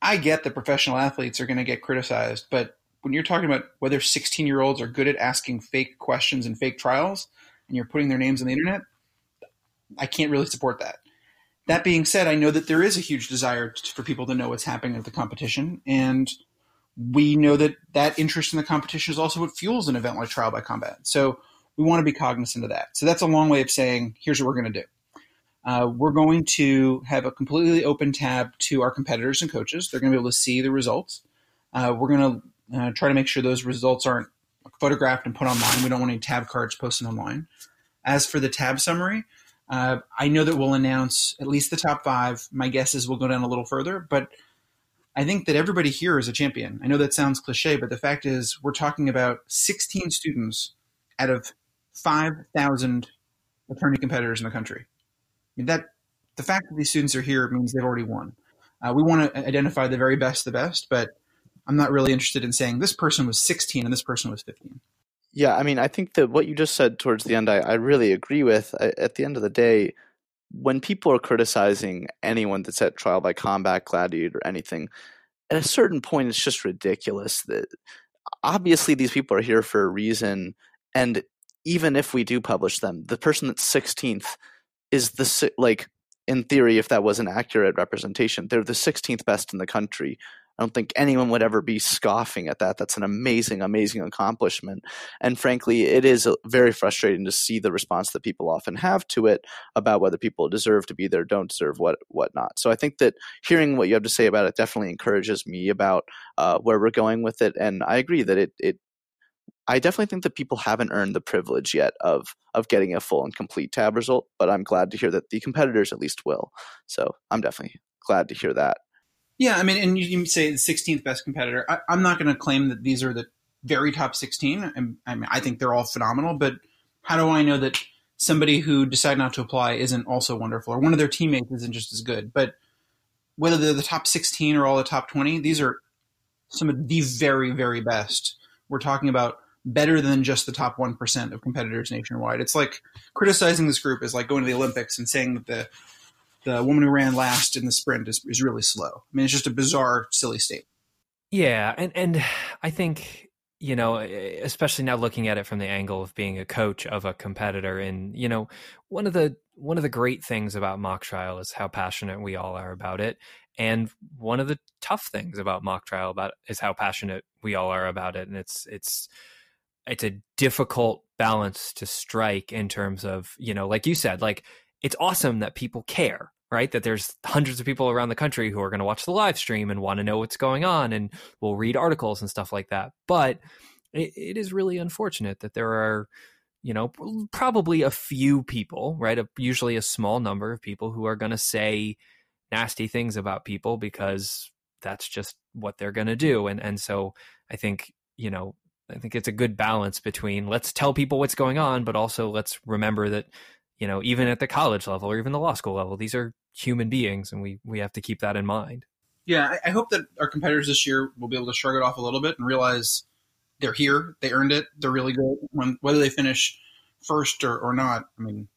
S3: I get that professional athletes are going to get criticized, but when you're talking about whether 16 year olds are good at asking fake questions and fake trials, and you're putting their names on the internet, I can't really support that. That being said, I know that there is a huge desire to, for people to know what's happening at the competition, and we know that that interest in the competition is also what fuels an event like Trial by Combat. So we want to be cognizant of that. So that's a long way of saying here's what we're going to do. Uh, we're going to have a completely open tab to our competitors and coaches. They're going to be able to see the results. Uh, we're going to uh, try to make sure those results aren't photographed and put online. We don't want any tab cards posted online. As for the tab summary, uh, I know that we'll announce at least the top five. My guess is we'll go down a little further, but I think that everybody here is a champion. I know that sounds cliche, but the fact is, we're talking about 16 students out of 5,000 attorney competitors in the country. I mean, that the fact that these students are here means they've already won. Uh, we want to identify the very best, the best, but I'm not really interested in saying this person was 16 and this person was 15.
S2: Yeah, I mean, I think that what you just said towards the end, I, I really agree with. I, at the end of the day, when people are criticizing anyone that's at trial by combat, gladiator, or anything, at a certain point, it's just ridiculous. That obviously these people are here for a reason, and even if we do publish them, the person that's sixteenth is the like in theory, if that was an accurate representation, they're the 16th best in the country. I don't think anyone would ever be scoffing at that. That's an amazing, amazing accomplishment. And frankly, it is very frustrating to see the response that people often have to it about whether people deserve to be there, don't deserve what, whatnot. So I think that hearing what you have to say about it definitely encourages me about uh, where we're going with it. And I agree that it, it I definitely think that people haven't earned the privilege yet of of getting a full and complete tab result, but I'm glad to hear that the competitors at least will. So I'm definitely glad to hear that.
S3: Yeah, I mean, and you, you say the 16th best competitor. I, am not going to claim that these are the very top 16. And, I mean, I think they're all phenomenal, but how do I know that somebody who decided not to apply isn't also wonderful, or one of their teammates isn't just as good? But whether they're the top 16 or all the top 20, these are some of the very, very best. We're talking about better than just the top 1% of competitors nationwide. It's like criticizing this group is like going to the Olympics and saying that the the woman who ran last in the sprint is, is really slow. I mean, it's just a bizarre, silly statement.
S1: Yeah, and and I think you know, especially now looking at it from the angle of being a coach of a competitor, and you know, one of the one of the great things about mock trial is how passionate we all are about it, and one of the tough things about mock trial about is how passionate we all are about it, and it's it's it's a difficult balance to strike in terms of you know, like you said, like it's awesome that people care, right? That there's hundreds of people around the country who are going to watch the live stream and want to know what's going on and will read articles and stuff like that. But it, it is really unfortunate that there are, you know, probably a few people, right? A, usually a small number of people who are going to say nasty things about people because that's just what they're going to do. And and so I think you know I think it's a good balance between let's tell people what's going on, but also let's remember that, you know, even at the college level or even the law school level, these are human beings and we, we have to keep that in mind.
S3: Yeah, I, I hope that our competitors this year will be able to shrug it off a little bit and realize they're here, they earned it, they're really good. When whether they finish first or, or not, I mean,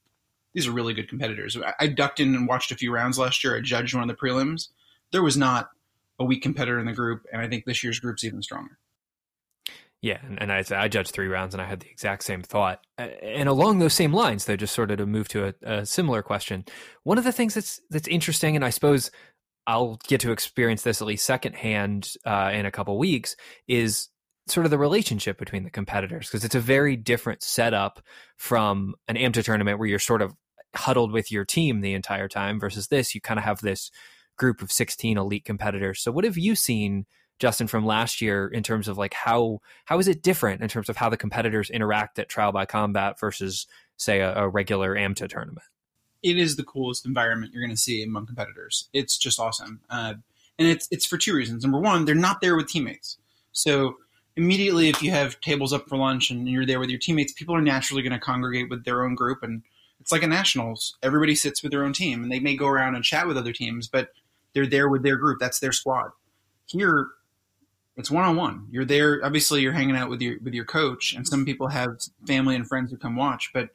S3: these are really good competitors. I, I ducked in and watched a few rounds last year. I judged one of the prelims. There was not a weak competitor in the group, and I think this year's group's even stronger.
S1: Yeah, and, and I, I judged three rounds, and I had the exact same thought. And along those same lines, though, just sort of to move to a, a similar question, one of the things that's that's interesting, and I suppose I'll get to experience this at least secondhand uh, in a couple weeks, is sort of the relationship between the competitors because it's a very different setup from an AMTA tournament where you're sort of huddled with your team the entire time versus this you kind of have this group of 16 elite competitors. So what have you seen Justin from last year in terms of like how how is it different in terms of how the competitors interact at trial by combat versus say a, a regular AMTA tournament?
S3: It is the coolest environment you're going to see among competitors. It's just awesome, uh, and it's it's for two reasons. Number one, they're not there with teammates, so immediately if you have tables up for lunch and you're there with your teammates, people are naturally going to congregate with their own group, and it's like a nationals. Everybody sits with their own team, and they may go around and chat with other teams, but they're there with their group. That's their squad. Here, it's one on one. You're there. Obviously, you're hanging out with your with your coach, and some people have family and friends who come watch. But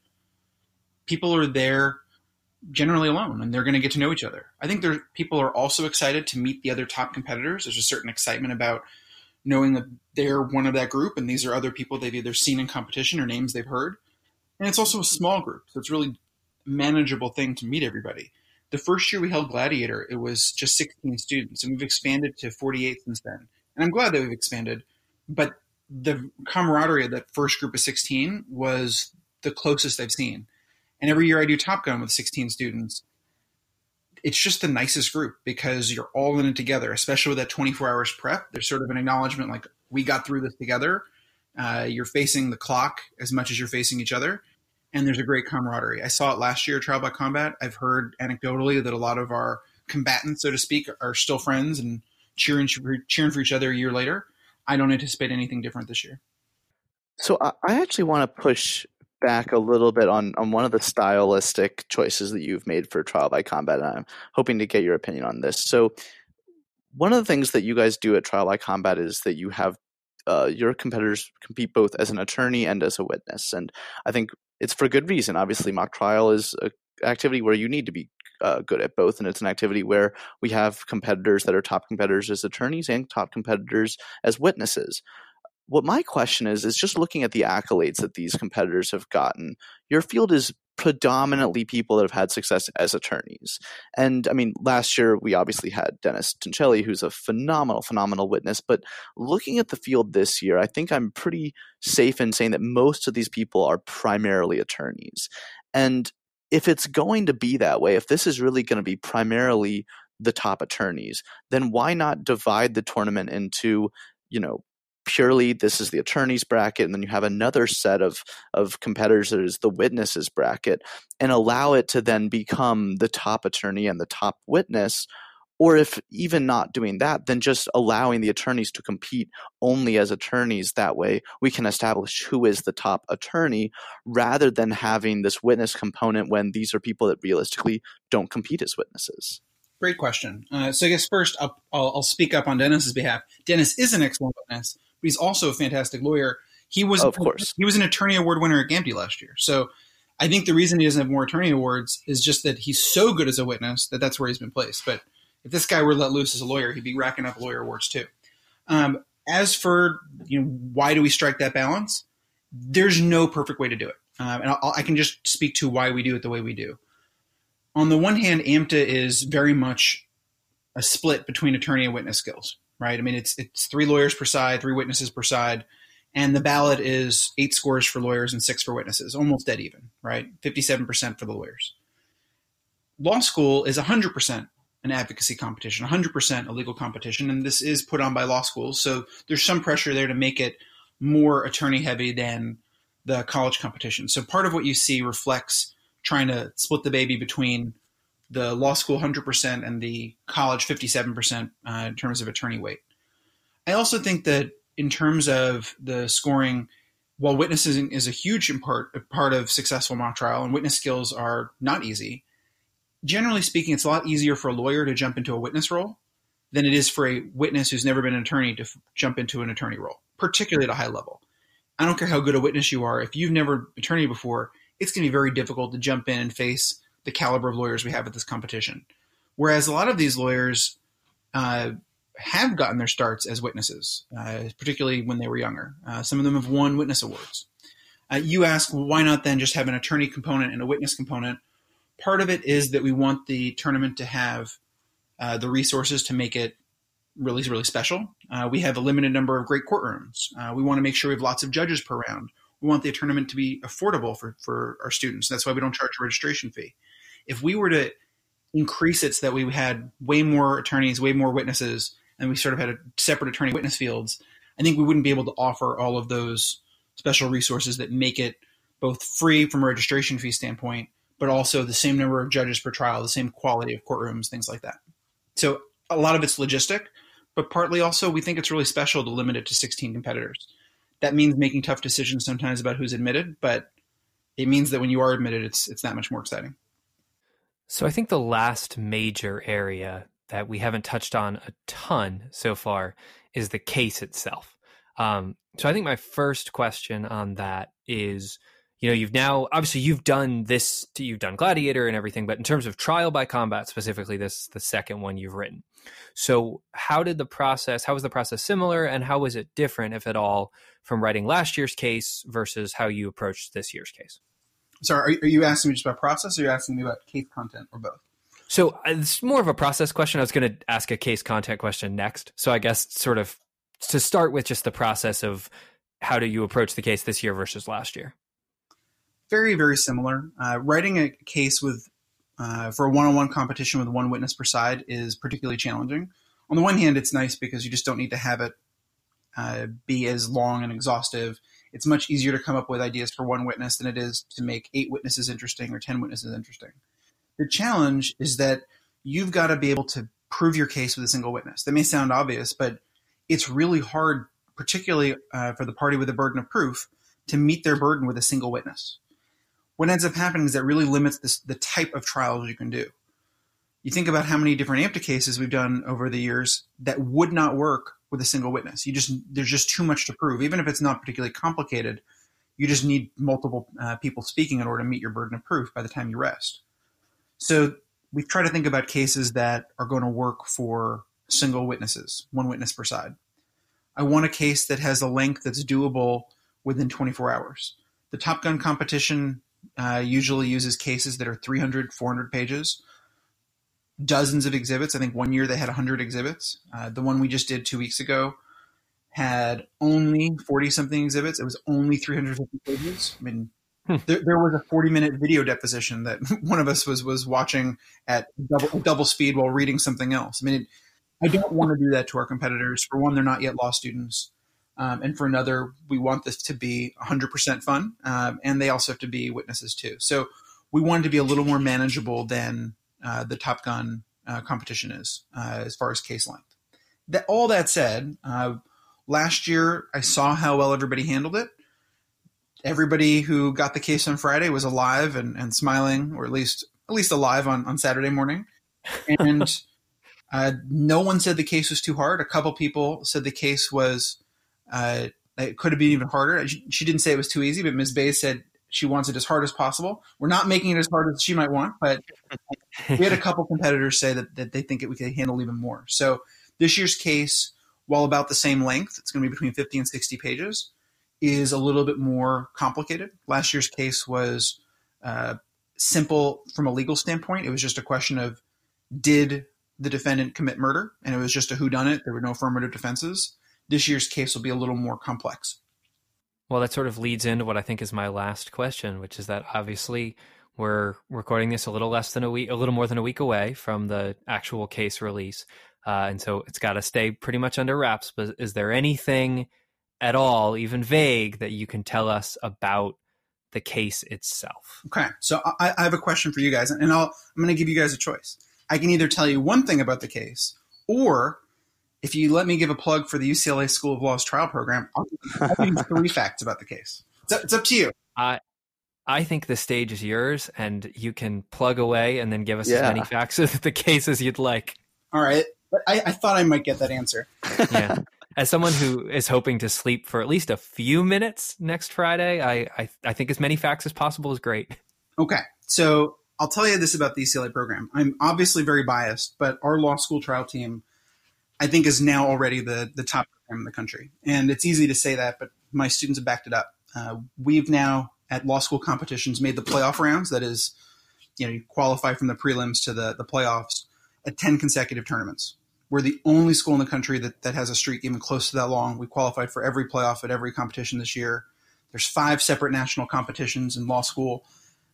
S3: people are there generally alone, and they're going to get to know each other. I think there people are also excited to meet the other top competitors. There's a certain excitement about knowing that they're one of that group, and these are other people they've either seen in competition or names they've heard. And it's also a small group, so it's really manageable thing to meet everybody. The first year we held Gladiator, it was just 16 students, and we've expanded to 48 since then. And I'm glad that we've expanded, but the camaraderie of that first group of 16 was the closest I've seen. And every year I do Top Gun with 16 students. It's just the nicest group because you're all in it together, especially with that 24 hours prep. There's sort of an acknowledgement like, we got through this together. Uh, you're facing the clock as much as you're facing each other and there's a great camaraderie. I saw it last year, Trial by Combat. I've heard anecdotally that a lot of our combatants, so to speak, are still friends and cheering cheering for each other a year later. I don't anticipate anything different this year.
S2: So I actually want to push back a little bit on on one of the stylistic choices that you've made for Trial by Combat, and I'm hoping to get your opinion on this. So one of the things that you guys do at Trial by Combat is that you have uh, your competitors compete both as an attorney and as a witness, and I think it's for good reason. Obviously, mock trial is an activity where you need to be uh, good at both, and it's an activity where we have competitors that are top competitors as attorneys and top competitors as witnesses. What my question is is just looking at the accolades that these competitors have gotten. Your field is predominantly people that have had success as attorneys. And I mean, last year we obviously had Dennis Tincelli, who's a phenomenal, phenomenal witness. But looking at the field this year, I think I'm pretty safe in saying that most of these people are primarily attorneys. And if it's going to be that way, if this is really going to be primarily the top attorneys, then why not divide the tournament into, you know, purely this is the attorneys bracket and then you have another set of of competitors that is the witnesses bracket and allow it to then become the top attorney and the top witness or if even not doing that then just allowing the attorneys to compete only as attorneys that way we can establish who is the top attorney rather than having this witness component when these are people that realistically don't compete as witnesses
S3: Great question. Uh, so I guess first I'll, I'll, speak up on Dennis's behalf. Dennis is an excellent witness, but he's also a fantastic lawyer. He was,
S2: of course,
S3: he was an attorney award winner at GAMTI last year. So I think the reason he doesn't have more attorney awards is just that he's so good as a witness that that's where he's been placed. But if this guy were let loose as a lawyer, he'd be racking up lawyer awards too. Um, as for you know, why do we strike that balance? There's no perfect way to do it, um, and I'll, I can just speak to why we do it the way we do. On the one hand, AMTA is very much a split between attorney and witness skills right? I mean, it's it's three lawyers per side, three witnesses per side, and the ballot is eight scores for lawyers and six for witnesses, almost dead even, right? Fifty-seven percent for the lawyers. Law school is hundred percent an advocacy competition, hundred percent a legal competition, and this is put on by law schools, so there's some pressure there to make it more attorney heavy than the college competition. So part of what you see reflects trying to split the baby between the law school 100% and the college 57% uh, in terms of attorney weight. I also think that in terms of the scoring, while witnessing is a huge part part of successful mock trial, and witness skills are not easy. Generally speaking, it's a lot easier for a lawyer to jump into a witness role than it is for a witness who's never been an attorney to f- jump into an attorney role, particularly at a high level. I don't care how good a witness you are, if you've never been an attorney before, it's going to be very difficult to jump in and face the caliber of lawyers we have at this competition. Whereas a lot of these lawyers uh, have gotten their starts as witnesses, uh, particularly when they were younger. Uh, some of them have won witness awards. Uh, you ask, well, why not then just have an attorney component and a witness component? Part of it is that we want the tournament to have uh, the resources to make it really, really special. Uh, we have a limited number of great courtrooms. Uh, we want to make sure we have lots of judges per round. We want the tournament to be affordable for, for our students. That's why we don't charge a registration fee. If we were to increase it so that we had way more attorneys, way more witnesses, and we sort of had a separate attorney witness fields, I think we wouldn't be able to offer all of those special resources that make it both free from a registration fee standpoint, but also the same number of judges per trial, the same quality of courtrooms, things like that. So a lot of it's logistic, but partly also we think it's really special to limit it to 16 competitors. That means making tough decisions sometimes about who's admitted, but it means that when you are admitted, it's it's that much more exciting.
S1: So I think the last major area that we haven't touched on a ton so far is the case itself. Um, so I think my first question on that is you know you've now obviously you've done this you've done gladiator and everything but in terms of trial by combat specifically this is the second one you've written. So how did the process how was the process similar and how was it different if at all from writing last year's case versus how you approached this year's case?
S3: Sorry are, you asking me just about process or are you asking me about case content or both?
S1: So uh, it's more of a process question. I was going to ask a case content question next. So i guess sort of to start with just the process of how do you approach the case this year versus last year
S3: very very similar. Uh, writing a case with uh, for a one-on-one competition with one witness per side is particularly challenging. On the one hand, it's nice because you just don't need to have it uh, be as long and exhaustive. It's much easier to come up with ideas for one witness than it is to make eight witnesses interesting or ten witnesses interesting. The challenge is that you've got to be able to prove your case with a single witness. That may sound obvious, but it's really hard, particularly uh, for the party with the burden of proof, to meet their burden with a single witness what ends up happening is that really limits this, the type of trials you can do. You think about how many different AMTA cases we've done over the years that would not work with a single witness. You just there's just too much to prove, even if it's not particularly complicated. You just need multiple uh, people speaking in order to meet your burden of proof by the time you rest. So we try to think about cases that are going to work for single witnesses, one witness per side. I want a case that has a length that's doable within 24 hours. The Top Gun competition uh, usually uses cases that are 300, 400 pages, dozens of exhibits. I think one year they had 100 exhibits. Uh, the one we just did two weeks ago had only 40 something exhibits. It was only 350 pages. I mean, hmm. there, there, was a 40 minute video deposition that one of us was was watching at double, double speed while reading something else. I mean, it, I don't want to do that to our competitors. For one, they're not yet law students. Um, and for another, we want this to be 100% fun, um, and they also have to be witnesses too. So we wanted to be a little more manageable than uh, the Top Gun uh, competition is uh, as far as case length. That, all that said, uh, last year I saw how well everybody handled it. Everybody who got the case on Friday was alive and, and smiling, or at least at least alive on, on Saturday morning. And uh, no one said the case was too hard. A couple people said the case was uh, it could have been even harder. She, she, didn't say it was too easy, but Ms. Bays said she wants it as hard as possible. We're not making it as hard as she might want, but we had a couple competitors say that, that they think it, we could handle even more. So this year's case, while about the same length, it's going to be between 50 and 60 pages, is a little bit more complicated. Last year's case was uh, simple from a legal standpoint. It was just a question of did the defendant commit murder, and it was just a whodunit. There were no affirmative defenses this year's case will be a little more complex.
S1: Well, that sort of leads into what I think is my last question, which is that obviously we're recording this a little less than a week, a little more than a week away from the actual case release. Uh, and so it's got to stay pretty much under wraps. But is there anything at all, even vague, that you can tell us about the case itself?
S3: Okay. So I, I have a question for you guys, and I'll, I'm going to give you guys a choice. I can either tell you one thing about the case, or if you let me give a plug for the UCLA School of Law's trial program, I'll, I'll give you three facts about the case. It's up, it's up to you.
S1: I I think the stage is yours, and you can plug away and then give us
S2: Yeah.
S1: as many facts of the case as you'd like.
S3: All right. But I, I thought I might get that answer.
S1: Yeah. As someone who is hoping to sleep for at least a few minutes next Friday, I, I I think as many facts as possible is great.
S3: Okay. So I'll tell you this about the UCLA program. I'm obviously very biased, but our law school trial team, I think, is now already the, the top program in the country. And it's easy to say that, but my students have backed it up. Uh, we've now, at law school competitions, made the playoff rounds. That is, you know, you qualify from the prelims to the, the playoffs at 10 consecutive tournaments. We're the only school in the country that, that has a streak even close to that long. We qualified for every playoff at every competition this year. There's five separate national competitions in law school.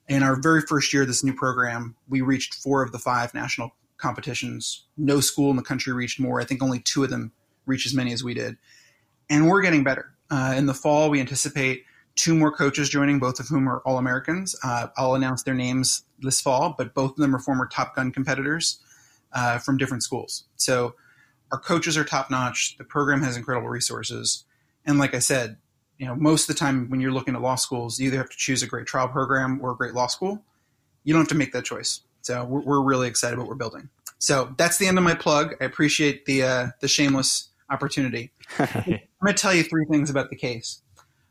S3: In our very first year of this new program, we reached four of the five national competitions. No school in the country reached more. I think only two of them reached as many as we did. And we're getting better. Uh, in the fall, we anticipate two more coaches joining, both of whom are All Americans. Uh, I'll announce their names this fall, but both of them are former Top Gun competitors uh, from different schools. So our coaches are top notch. The program has incredible resources. And like I said, you know, most of the time when you're looking at law schools, you either have to choose a great trial program or a great law school. You don't have to make that choice. So we're, we're really excited what we're building. So that's the end of my plug. I appreciate the uh, the shameless opportunity. I'm going to tell you three things about the case.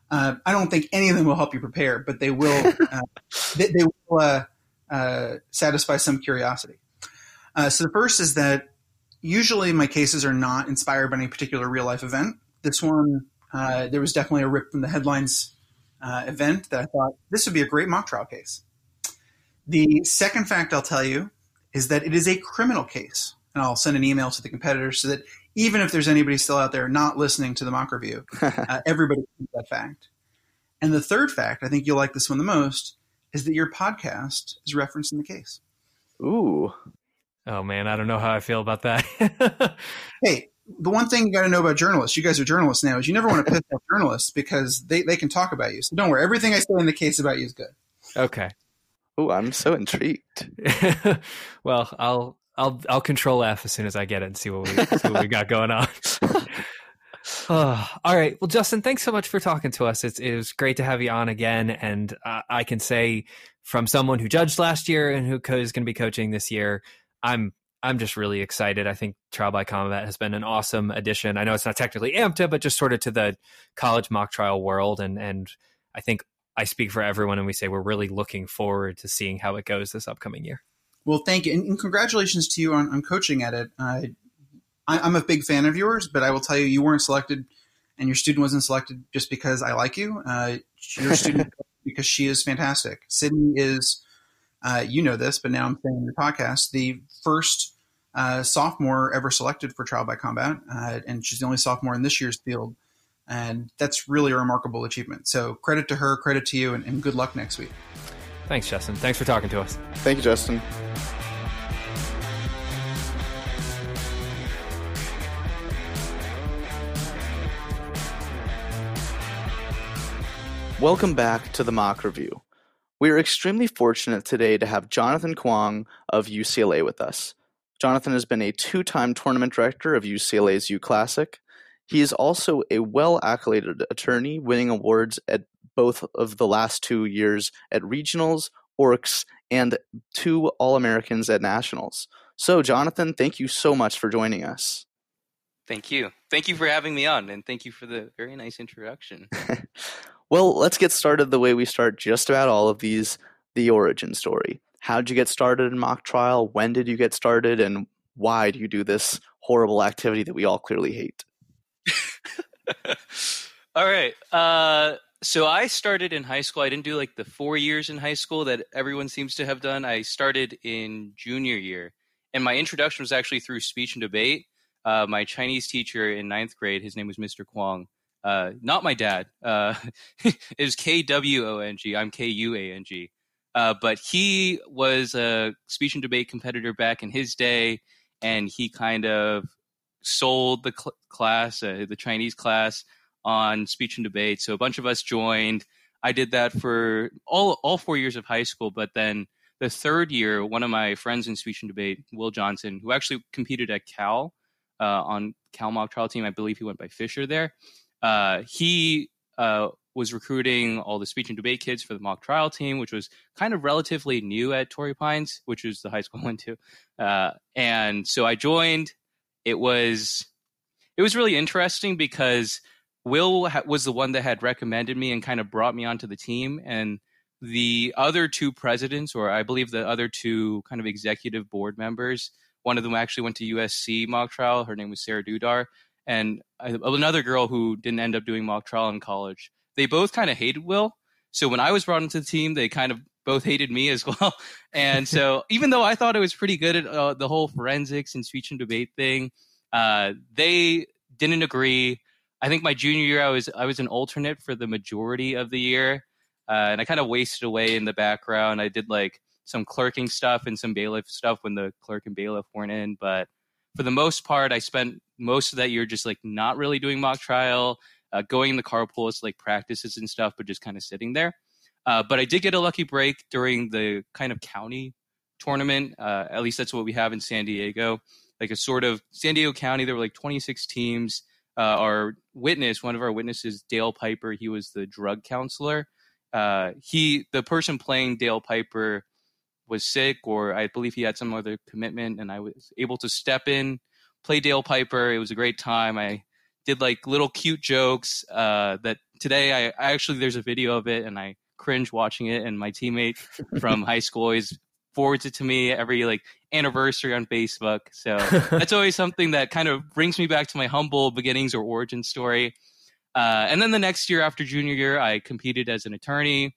S3: Uh, I don't think any of them will help you prepare, but they will. Uh, they, they will uh, uh, satisfy some curiosity. Uh, so the first is that usually my cases are not inspired by any particular real life event. This one, uh, there was definitely a rip from the headlines uh, event that I thought this would be a great mock trial case. The second fact I'll tell you is that it is a criminal case, and I'll send an email to the competitors so that even if there's anybody still out there not listening to the mock review, uh, everybody knows that fact. And the third fact, I think you'll like this one the most, is that your podcast is referenced in the case.
S2: Ooh.
S1: Oh man, I don't know how I feel about that.
S3: Hey, the one thing you got to know about journalists, you guys are journalists now, is you never want to piss off journalists because they, they can talk about you. So don't worry, everything I say in the case about you is good.
S1: okay.
S2: Ooh, I'm so intrigued.
S1: well, I'll I'll I'll control F as soon as I get it and see what we see what we got going on. Oh, all right. Well, Justin, thanks so much for talking to us. It's, it was great to have you on again. And uh, I can say, from someone who judged last year and who co- is going to be coaching this year, I'm I'm just really excited. I think Trial by Combat has been an awesome addition. I know it's not technically AMTA, but just sort of to the college mock trial world. And and I think I speak for everyone, and we say we're really looking forward to seeing how it goes this upcoming year.
S3: Well, thank you, and, and congratulations to you on, on coaching at it. Uh, I, I'm a big fan of yours, but I will tell you, you weren't selected, and your student wasn't selected just because I like you. Uh, your student because she is fantastic. Sydney is, uh, you know this, but now I'm saying in your podcast, the first uh, sophomore ever selected for Trial by Combat, uh, and she's the only sophomore in this year's field. And that's really a remarkable achievement. So credit to her, credit to you, and, and good luck next week.
S1: Thanks, Justin. Thanks for talking to us.
S2: Thank you, Justin. Welcome back to the mock review. We are extremely fortunate today to have Jonathan Kuang of UCLA with us. Jonathan has been a two time tournament director of UCLA's U Classic. He is also a well accoladed attorney, winning awards at both of the last two years at regionals, ORCS, and two All Americans at nationals. So, Jonathan, thank you so much for joining us.
S4: Thank you. Thank you for having me on, and thank you for the very nice introduction.
S2: well, let's get started the way we start just about all of these the origin story. How'd you get started in mock trial? When did you get started? And why do you do this horrible activity that we all clearly hate?
S4: all right. Uh, so I started in high school. I didn't do like the four years in high school that everyone seems to have done. I started in junior year. And my introduction was actually through speech and debate. Uh, my Chinese teacher in ninth grade, his name was Mr. Kwong. Uh, not my dad. Uh, it was K W O N G. I'm K U A N G. Uh, but he was a speech and debate competitor back in his day, and he kind of sold the cl- class, uh, the Chinese class, on speech and debate. So a bunch of us joined. I did that for all all four years of high school, but then the third year, one of my friends in speech and debate, Will Johnson, who actually competed at Cal uh, on Cal mock trial team. I believe he went by Fisher there. Uh, he uh, was recruiting all the speech and debate kids for the mock trial team, which was kind of relatively new at Torrey Pines, which was the high school I went to. And so I joined. It was it was really interesting because Will ha- was the one that had recommended me and kind of brought me onto the team, and the other two presidents, or I believe the other two kind of executive board members, one of them actually went to USC mock trial. Her name was Sarah Dudar, and another girl who didn't end up doing mock trial in college. They both kind of hated Will. So when I was brought into the team, they kind of both hated me as well. And so even though I thought I was pretty good at uh, the whole forensics and speech and debate thing, uh, they didn't agree. I think my junior year, I was I was an alternate for the majority of the year, uh, and I kind of wasted away in the background. I did like some clerking stuff and some bailiff stuff when the clerk and bailiff weren't in, but for the most part, I spent most of that year just like not really doing mock trial, uh, going in the carpools like practices and stuff, but just kind of sitting there. Uh, but I did get a lucky break during the kind of county tournament. Uh, at least that's what we have in San Diego, like a sort of San Diego County. There were like 26 teams. Uh, our witness, one of our witnesses, Dale Piper, he was the drug counselor. Uh, he, the person playing Dale Piper, was sick or I believe he had some other commitment and I was able to step in, play Dale Piper. It was a great time. I did like little cute jokes uh, that today I, I, actually there's a video of it and I cringe watching it and my teammate from high school always forwards it to me every like anniversary on Facebook. So that's always something that kind of brings me back to my humble beginnings or origin story. Uh, and then the next year after junior year, I competed as an attorney.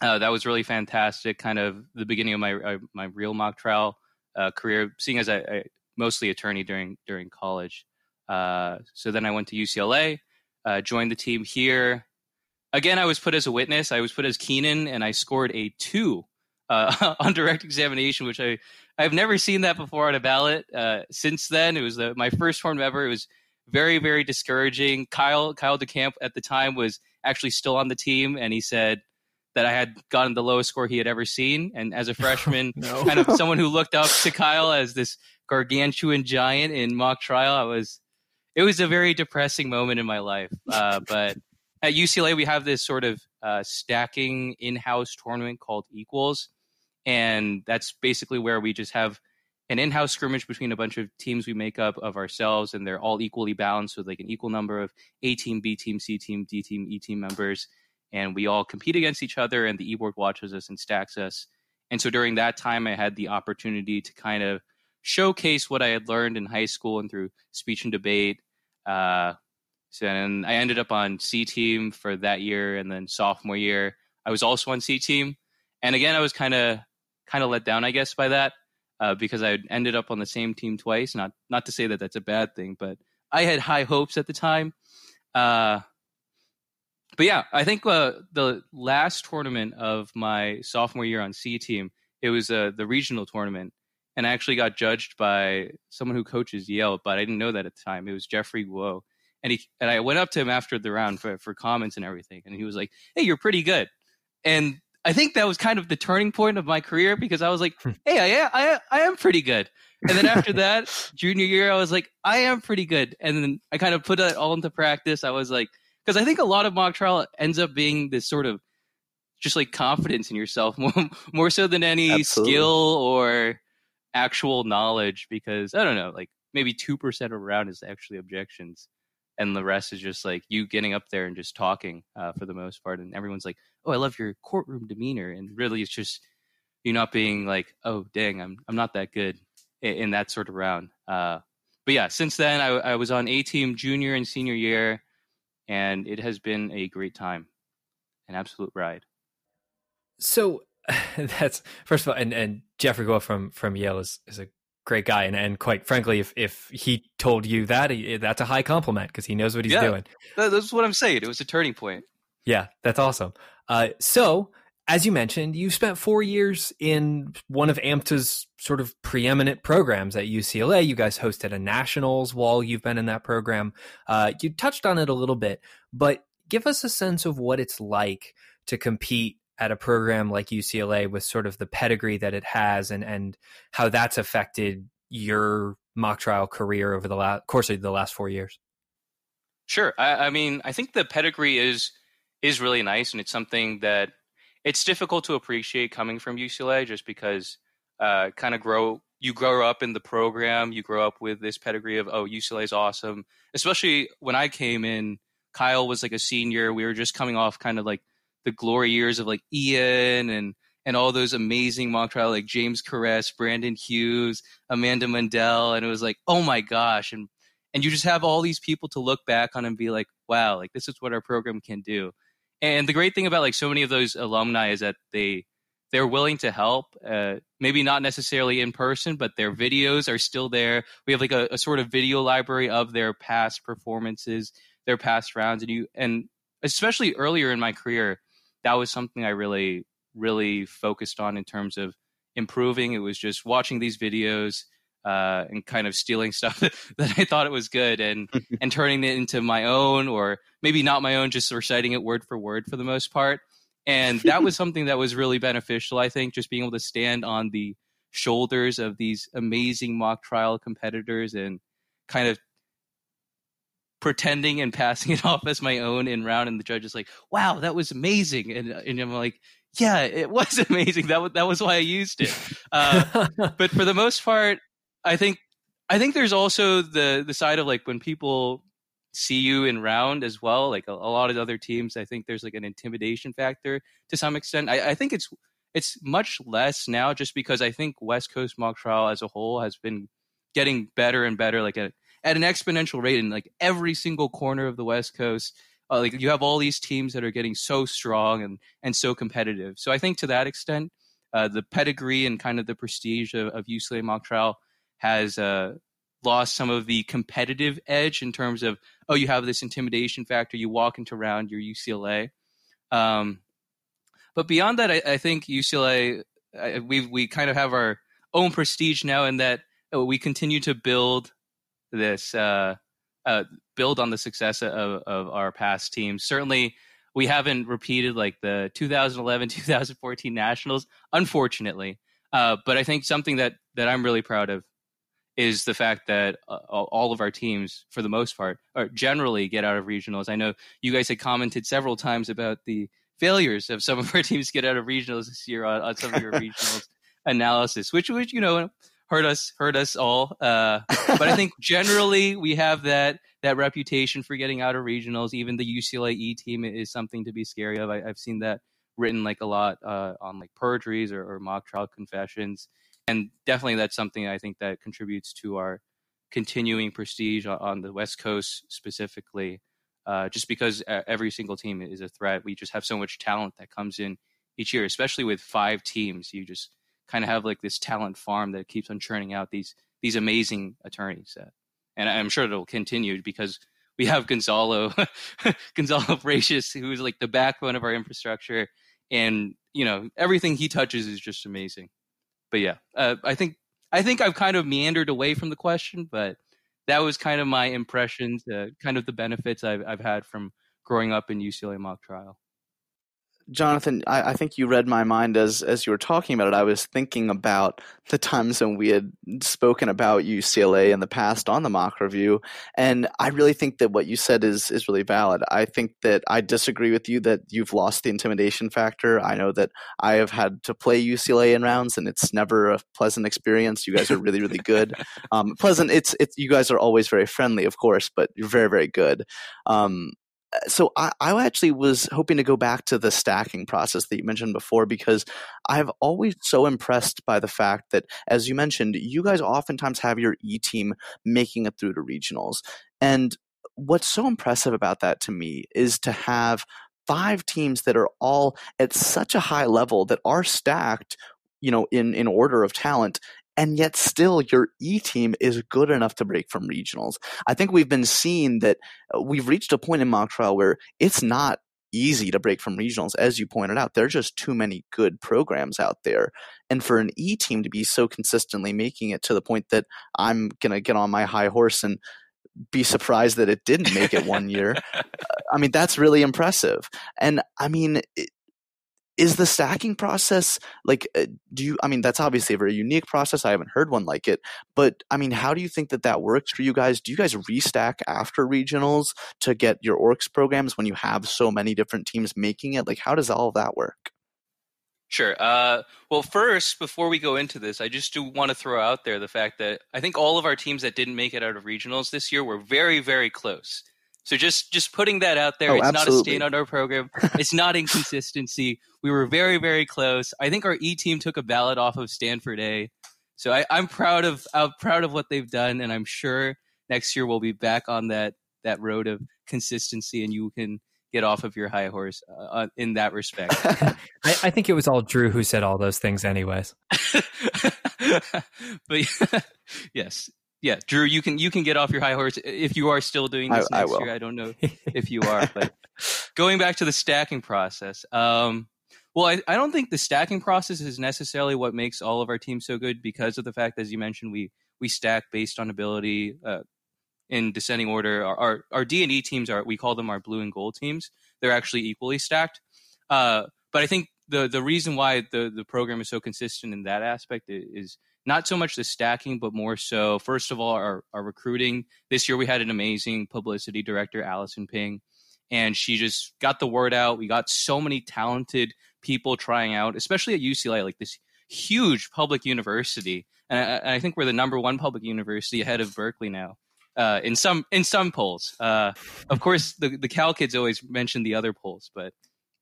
S4: Uh, that was really fantastic. Kind of the beginning of my uh, my real mock trial uh, career, seeing as I, I, mostly attorney during during college. Uh, so then I went to UCLA, uh, joined the team here. Again, I was put as a witness. I was put as Keenan, and I scored a two uh, on direct examination, which I I've never seen that before on a ballot. since then, it was the, my first form ever. It was very very discouraging. Kyle Kyle DeCamp at the time was actually still on the team, and he said that I had gotten the lowest score he had ever seen. And as a freshman, no. kind of someone who looked up to Kyle as this gargantuan giant in mock trial, I was. It was a very depressing moment in my life. Uh, but at UCLA, we have this sort of uh, stacking in-house tournament called Equals, and that's basically where we just have an in-house scrimmage between a bunch of teams we make up of ourselves, and they're all equally balanced with like an equal number of A team, B team, C team, D team, E team members and we all compete against each other and the e-board watches us and stacks us. And so during that time i had the opportunity to kind of showcase what i had learned in high school and through speech and debate uh, and i ended up on c team for that year and then sophomore year i was also on c team. And again i was kind of kind of let down i guess by that uh, because i ended up on the same team twice. Not not to say that that's a bad thing but i had high hopes at the time. Uh, but yeah, I think uh, the last tournament of my sophomore year on C team, it was uh, the regional tournament, and I actually got judged by someone who coaches Yale, but I didn't know that at the time. It was Jeffrey Guo, and he and I went up to him after the round for for comments and everything, and he was like, "Hey, you're pretty good," and I think that was kind of the turning point of my career because I was like, hmm. "Hey, I I I am pretty good." And then after that, junior year, I was like, "I am pretty good," and then I kind of put it all into practice. I was like because I think a lot of mock trial ends up being this sort of just like confidence in yourself more, more so than any Absolutely. skill or actual knowledge because I don't know, like maybe 2% of round is actually objections. And the rest is just like you getting up there and just talking uh, for the most part. And everyone's like, oh, I love your courtroom demeanor. And really, it's just you not being like, oh, dang, I'm, I'm not that good in, in that sort of round. Uh, but yeah, since then, I, I was on A team junior and senior year and it has been a great time, an absolute ride.
S1: So that's first of all, and, and Jeffrey Guo from from Yale is, is a great guy, and, and quite frankly, if if he told you that, that's a high compliment because he knows what he's
S4: yeah,
S1: doing.
S4: That's what I'm saying. It was a turning point.
S1: Yeah, that's awesome. Uh, so as you mentioned, you spent four years in one of AMTA's sort of preeminent programs at UCLA. You guys hosted a nationals while you've been in that program. Uh, you touched on it a little bit, but give us a sense of what it's like to compete at a program like UCLA with sort of the pedigree that it has and, and how that's affected your mock trial career over the last course of the last four years?
S4: Sure. I, I mean, I think the pedigree is is really nice, and it's something that it's difficult to appreciate coming from UCLA, just because uh, kind of grow you grow up in the program, you grow up with this pedigree of oh UCLA is awesome. Especially when I came in, Kyle was like a senior. We were just coming off kind of like the glory years of like Ian and and all those amazing mock trial like James Caress, Brandon Hughes, Amanda Mundell, and it was like oh my gosh, and and you just have all these people to look back on and be like wow, like this is what our program can do. And the great thing about like so many of those alumni is that they they're willing to help. Uh, maybe not necessarily in person, but their videos are still there. We have like a, a, sort of video library of their past performances, their past rounds, and you and especially earlier in my career, that was something I really really focused on in terms of improving. It was just watching these videos. Uh, and kind of stealing stuff that, that I thought it was good and and turning it into my own or maybe not my own, just reciting it word for word for the most part and that was something that was really beneficial i think just being able to stand on the shoulders of these amazing mock trial competitors and kind of pretending and passing it off as my own in round and the judge is like wow that was amazing and, and i'm like yeah it was amazing that was, that was why i used it uh, but for the most part i think i think there's also the the side of like when people see you in round as well. Like a, a, lot of other teams, I think there's like an intimidation factor to some extent. I, I, think it's it's much less now, just because I think West Coast mock trial as a whole has been getting better and better, like a, at an exponential rate in like every single corner of the West Coast. Uh, like you have all these teams that are getting so strong and and so competitive. So I think to that extent, uh, the pedigree and kind of the prestige of, of UCLA mock trial has uh, lost some of the competitive edge in terms of oh you have this intimidation factor you walk into round your UCLA um, but beyond that I, I think UCLA we we kind of have our own prestige now in that oh, we continue to build this uh, uh, build on the success of, of our past teams certainly we haven't repeated like the 2011 2014 nationals unfortunately uh, but I think something that that I'm really proud of is the fact that uh, all of our teams, for the most part, or generally get out of regionals. I know you guys had commented several times about the failures of some of our teams get out of regionals this year on, on some of your regionals analysis, which was, you know hurt us hurt us all. Uh, but I think generally we have that that reputation for getting out of regionals. Even the UCLA E team is something to be scary of. I, have seen that written like a lot uh, on like perjuries or, or mock trial confessions and definitely that's something I think that contributes to our continuing prestige on the West Coast specifically. Uh, just because every single team is a threat, we just have so much talent that comes in each year, especially with five teams. You just kind of have like this talent farm that keeps on churning out these these amazing attorneys. Uh, and I'm sure it'll continue because we have Gonzalo Gonzalo Bracious, who's like the backbone of our infrastructure, and you know everything he touches is just amazing but yeah, uh, I think I think I've kind of meandered away from the question, but that was kind of my impressions, uh, kind of the benefits I've I've had from growing up in UCLA mock trial.
S2: Jonathan, I, I, think you read my mind as as you were talking about it. I was thinking about the times when we had spoken about UCLA in the past on the mock review, and I really think that what you said is is really valid. I think that I disagree with you that you've lost the intimidation factor. I know that I have had to play UCLA in rounds, and it's never a pleasant experience. You guys are really really good. Um, pleasant. It's it's you guys are always very friendly, of course, but you're very very good. Um, so I, I actually was hoping to go back to the stacking process that you mentioned before because I've always so impressed by the fact that, as you mentioned, you guys oftentimes have your E team making it through to regionals. And what's so impressive about that to me is to have five teams that are all at such a high level that are stacked you know in in order of talent and yet still your E team is good enough to break from regionals. I think we've been seeing that uh, we've reached a point in mock trial where it's not easy to break from regionals. As you pointed out, there are just too many good programs out there. And for an E team to be so consistently making it to the point that I'm going to get on my high horse and be surprised that it didn't make it one year. Uh, I mean, that's really impressive. And I mean, it, is the stacking process like uh, do you i mean that's obviously a very unique process i haven't heard one like it but i mean how do you think that that works for you guys do you guys restack after regionals to get your ORCS programs when you have so many different teams making it like how does all that work
S4: Sure. Uh, well, first, before we go into this, I just do want to throw out there the fact that I think all of our teams that didn't make it out of regionals this year were very, very close. So just just putting that out there,
S2: Oh,
S4: it's not a stain on our program. it's not inconsistency. We were very, very close. I think our E team took a ballot off of Stanford A. So I, I'm proud of I'm proud of what they've done, and I'm sure next year we'll be back on that that road of consistency, and you can get off of your high horse uh, in that respect.
S1: I, I think it was all Drew who said all those things, anyways.
S4: but yes, yeah, Drew, you can you can get off your high horse if you are still doing this
S2: I
S4: next
S2: will.
S4: year. I don't know if you are, but going back to the stacking process. Um, well, I, I don't think the stacking process is necessarily what makes all of our teams so good because of the fact, as you mentioned, we we stack based on ability uh, in descending order. Our our, our D and E teams are we call them our blue and gold teams. They're actually equally stacked. Uh, but I think the the reason why the the program is so consistent in that aspect i- is not so much the stacking, but more so, first of all, our, our recruiting. This year we had an amazing publicity director, Allison Ping, and she just got the word out. We got so many talented people trying out, especially at UCLA, like this huge public university. And I, and I think we're the number one public university ahead of Berkeley now. Uh, in some in some polls, uh, of course, the the Cal kids always mention the other polls, but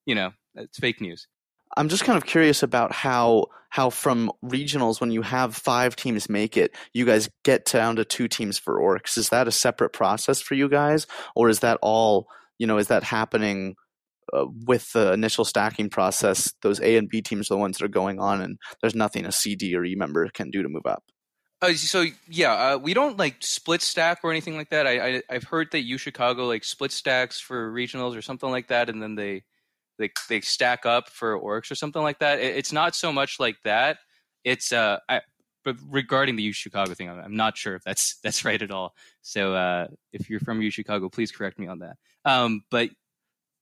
S4: you know it's fake news.
S2: I'm just kind of curious about how how from regionals when you have five teams make it, you guys get down to two teams for ORCS. Is that a separate process for you guys, or is that all you know? Is that happening uh, with the initial stacking process? Those A and B teams are the ones that are going on, and there's nothing a C, D, or E member can do to move up.
S4: Uh, so yeah, uh, we don't like split stack or anything like that. I, I I've heard that U Chicago like split stacks for regionals or something like that, and then they they they stack up for ORCS or something like that. It, it's not so much like that. It's uh, I, but regarding the U Chicago thing, I'm, I'm not sure if that's that's right at all. So uh, if you're from U Chicago, please correct me on that. Um, but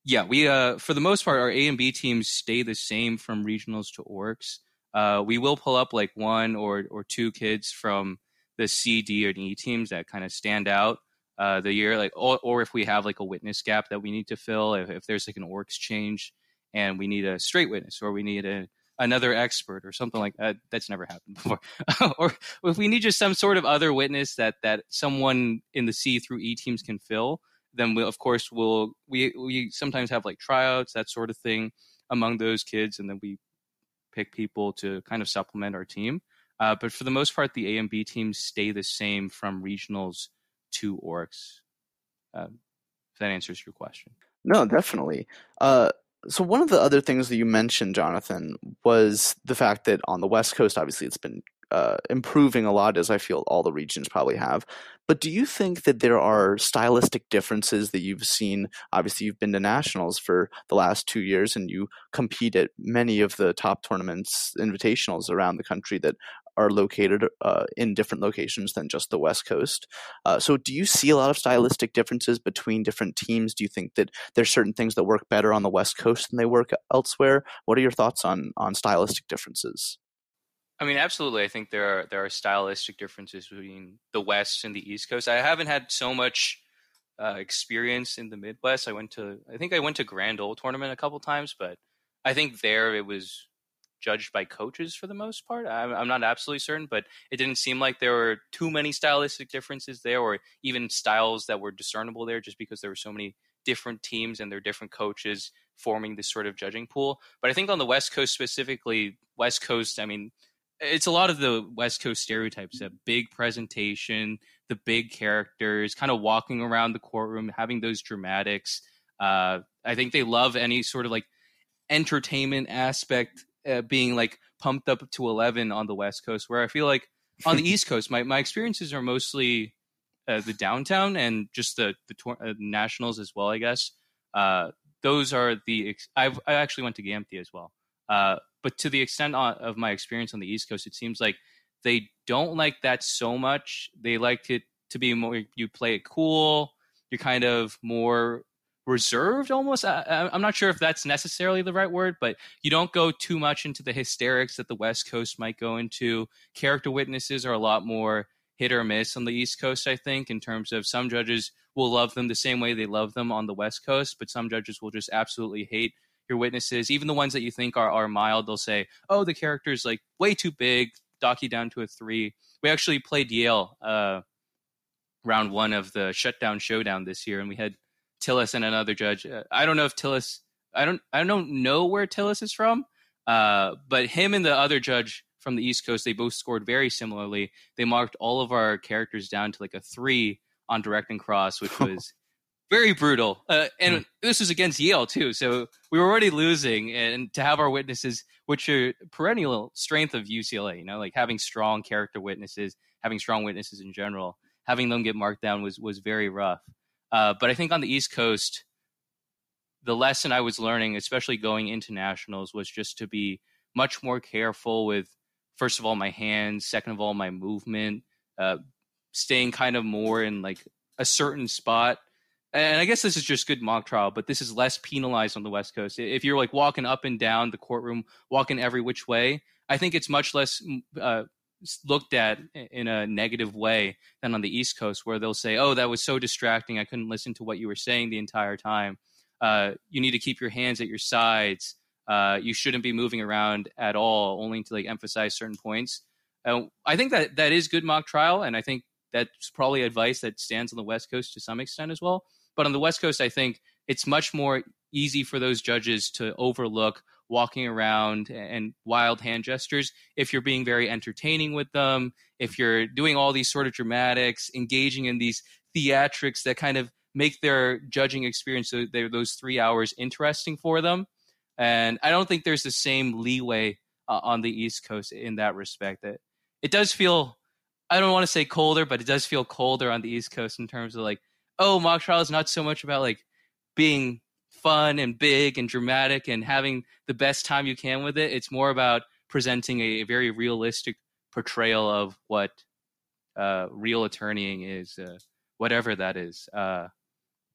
S4: yeah, we uh for the most part, our A and B teams stay the same from regionals to ORCS. Uh, we will pull up like one or or two kids from the C, D, or E teams that kind of stand out uh, the year, like or, or if we have like a witness gap that we need to fill, if, if there's like an ORCS change and we need a straight witness or we need a another expert or something like that. That's never happened before. or if we need just some sort of other witness that that someone in the C through E teams can fill, then we of course we'll we we sometimes have like tryouts that sort of thing among those kids, and then we pick people to kind of supplement our team. Uh, but for the most part, the A and B teams stay the same from regionals to ORCS. Uh, if that answers your question.
S2: No, definitely. Uh, so one of the other things that you mentioned, Jonathan, was the fact that on the West Coast, obviously, it's been uh, improving a lot, as I feel all the regions probably have. But do you think that there are stylistic differences that you've seen? Obviously, you've been to nationals for the last two years, and you compete at many of the top tournaments, invitationals around the country that are located uh, in different locations than just the West Coast. Uh, so, do you see a lot of stylistic differences between different teams? Do you think that there's certain things that work better on the West Coast than they work elsewhere? What are your thoughts on on stylistic differences?
S4: I mean, absolutely. I think there are there are stylistic differences between the West and the East Coast. I haven't had so much uh, experience in the Midwest. I went to I think I went to Grand Ole tournament a couple times, but I think there it was judged by coaches for the most part. I'm, I'm not absolutely certain, but it didn't seem like there were too many stylistic differences there, or even styles that were discernible there, just because there were so many different teams and their different coaches forming this sort of judging pool. But I think on the West Coast specifically, West Coast, I mean, it's a lot of the West Coast stereotypes: a big presentation, the big characters, kind of walking around the courtroom, having those dramatics. Uh, I think they love any sort of like entertainment aspect uh, being like pumped up to 11 on the west coast where i feel like on the east coast my, my experiences are mostly uh, the downtown and just the the tour- uh, nationals as well i guess. Uh, those are the ex- I've, i actually went to gampy as well. Uh, but to the extent on, of my experience on the east coast it seems like they don't like that so much. They like it to be more you play it cool. You're kind of more reserved almost. I, I'm not sure if that's necessarily the right word, but you don't go too much into the hysterics that the West Coast might go into. Character witnesses are a lot more hit or miss on the East Coast, I think, in terms of some judges will love them the same way they love them on the West Coast, but some judges will just absolutely hate your witnesses. Even the ones that you think are, are mild, they'll say, oh, the character's like way too big, dock you down to a three. We actually played Yale uh, round one of the shutdown showdown this year, and we had Tillis and another judge. Uh, I don't know if Tillis, I don't, I don't know where Tillis is from, uh, but him and the other judge from the East Coast, they both scored very similarly. They marked all of our characters down to like a three on direct and cross, which was very brutal. Uh, and mm. this was against Yale too, so we were already losing. And to have our witnesses, which are perennial strength of UCLA, you know, like having strong character witnesses, having strong witnesses in general, having them get marked down was was very rough. Uh, but I think on the East Coast, the lesson I was learning, especially going into nationals, was just to be much more careful with first of all my hands second of all my movement uh, staying kind of more in like a certain spot. And i guess this is just good mock trial but this is less penalized on the west coast. If you're like walking up and down the courtroom walking every which way i think it's much less uh, looked at in a negative way than on the east coast where they'll say oh that was so distracting i couldn't listen to what you were saying the entire time uh, you need to keep your hands at your sides uh, you shouldn't be moving around at all, only to like emphasize certain points. Uh, I think that that is good mock trial, and I think that's probably advice that stands on the West Coast to some extent as well. But on the West Coast, I think it's much more easy for those judges to overlook walking around and wild hand gestures if you're being very entertaining with them, if you're doing all these sort of dramatics, engaging in these theatrics that kind of make their judging experience, those three hours, interesting for them. And I don't think there's the same leeway uh, on the East Coast in that respect. That it does feel, I don't want to say colder, but it does feel colder on the East Coast in terms of like, oh, mock trial is not so much about like being fun and big and dramatic and having the best time you can with it. It's more about presenting a, very realistic portrayal of what uh, real attorneying is, uh, whatever that is. Uh,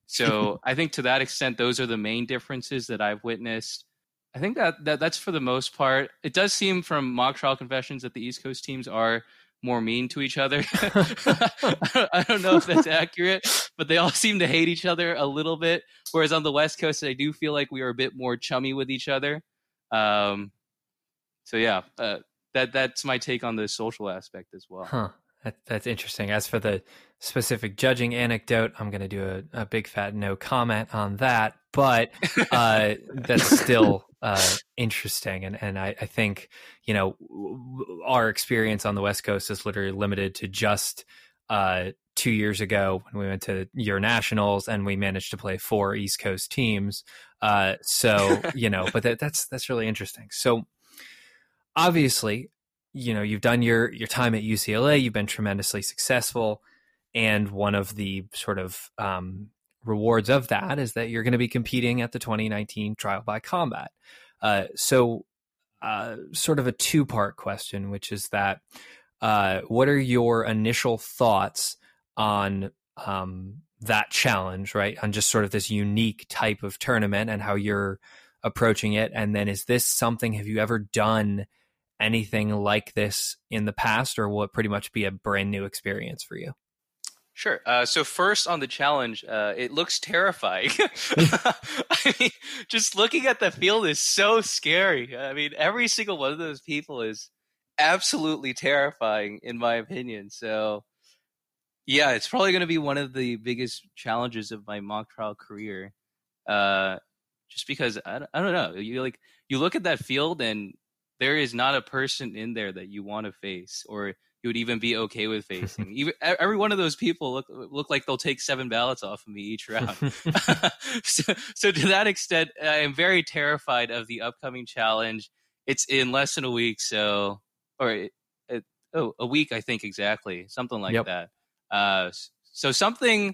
S4: so I think to that extent, those are the main differences that I've witnessed. I think that, that that's for the most part. It does seem from mock trial confessions that the East Coast teams are more mean to each other. I don't know if that's accurate, but they all seem to hate each other a little bit. Whereas on the West Coast, I do feel like we are a bit more chummy with each other. Um, so yeah, uh, that that's my take on the social aspect as well.
S1: Huh. That, that's interesting. As for the specific judging anecdote, I'm going to do a, a, big fat no comment on that, but uh, that's still uh, interesting. And, and I, I, think, you know, our experience on the West Coast is literally limited to just uh, two years ago when we went to your nationals and we managed to play four East Coast teams. Uh, so, you know, but that, that's, that's really interesting. So, obviously you know you've done your your time at UCLA. You've been tremendously successful, and one of the sort of um, rewards of that is that you're going to be competing at the 2019 trial by combat. Uh, so, uh, sort of a two part question, which is that uh, what are your initial thoughts on um, that challenge, right? On just sort of this unique type of tournament and how you're approaching it. And then, is this something have you ever done? anything like this in the past, or will it pretty much be a brand new experience for you?
S4: Sure. Uh, so first on the challenge, uh, it looks terrifying. I mean, just looking at the field is so scary. I mean, every single one of those people is absolutely terrifying, in my opinion. So, yeah, it's probably going to be one of the biggest challenges of my mock trial career. Uh, just because I, I don't know, you like you look at that field and there is not a person in there that you want to face or you would even be okay with facing. even every one of those people look look like they'll take seven ballots off of me each round. so, so to that extent, I am very terrified of the upcoming challenge. It's in less than a week, so or it, it, oh, a week I think exactly, something like yep. that. Uh, so something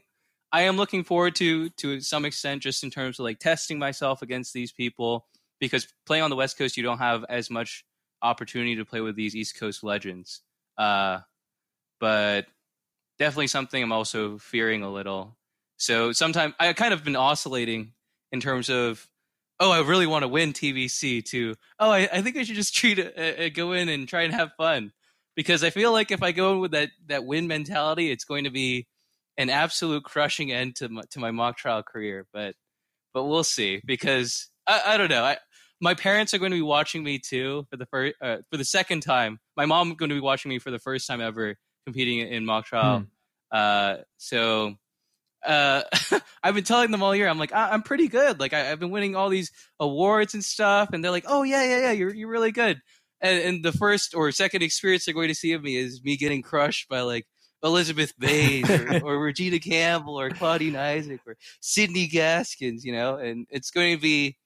S4: I am looking forward to to some extent, just in terms of like testing myself against these people because playing on the West Coast, you don't have as much opportunity to play with these East Coast legends. Uh, but definitely something I'm also fearing a little, So sometimes I kind of been oscillating in terms of, oh, I really want to win TBC to, oh, I, I think I should just treat it, go in and try and have fun. Because I feel like if I go in with that, that win mentality, it's going to be an absolute crushing end to my, to my mock trial career. But but we'll see because I, I don't know. I, my parents are going to be watching me too for the first uh, for the second time. My mom going to be watching me for the first time ever competing in mock trial. Hmm. Uh, so uh, I've been telling them all year. I'm like, I- am pretty good. Like I- have been winning all these awards and stuff, and they're like, Oh yeah, yeah, yeah, you're you're really good. And, and the first or second experience they're going to see of me is me getting crushed by like Elizabeth Bays or, or, Regina Campbell or Claudine Isaac or Sydney Gaskins, you know, and it's going to be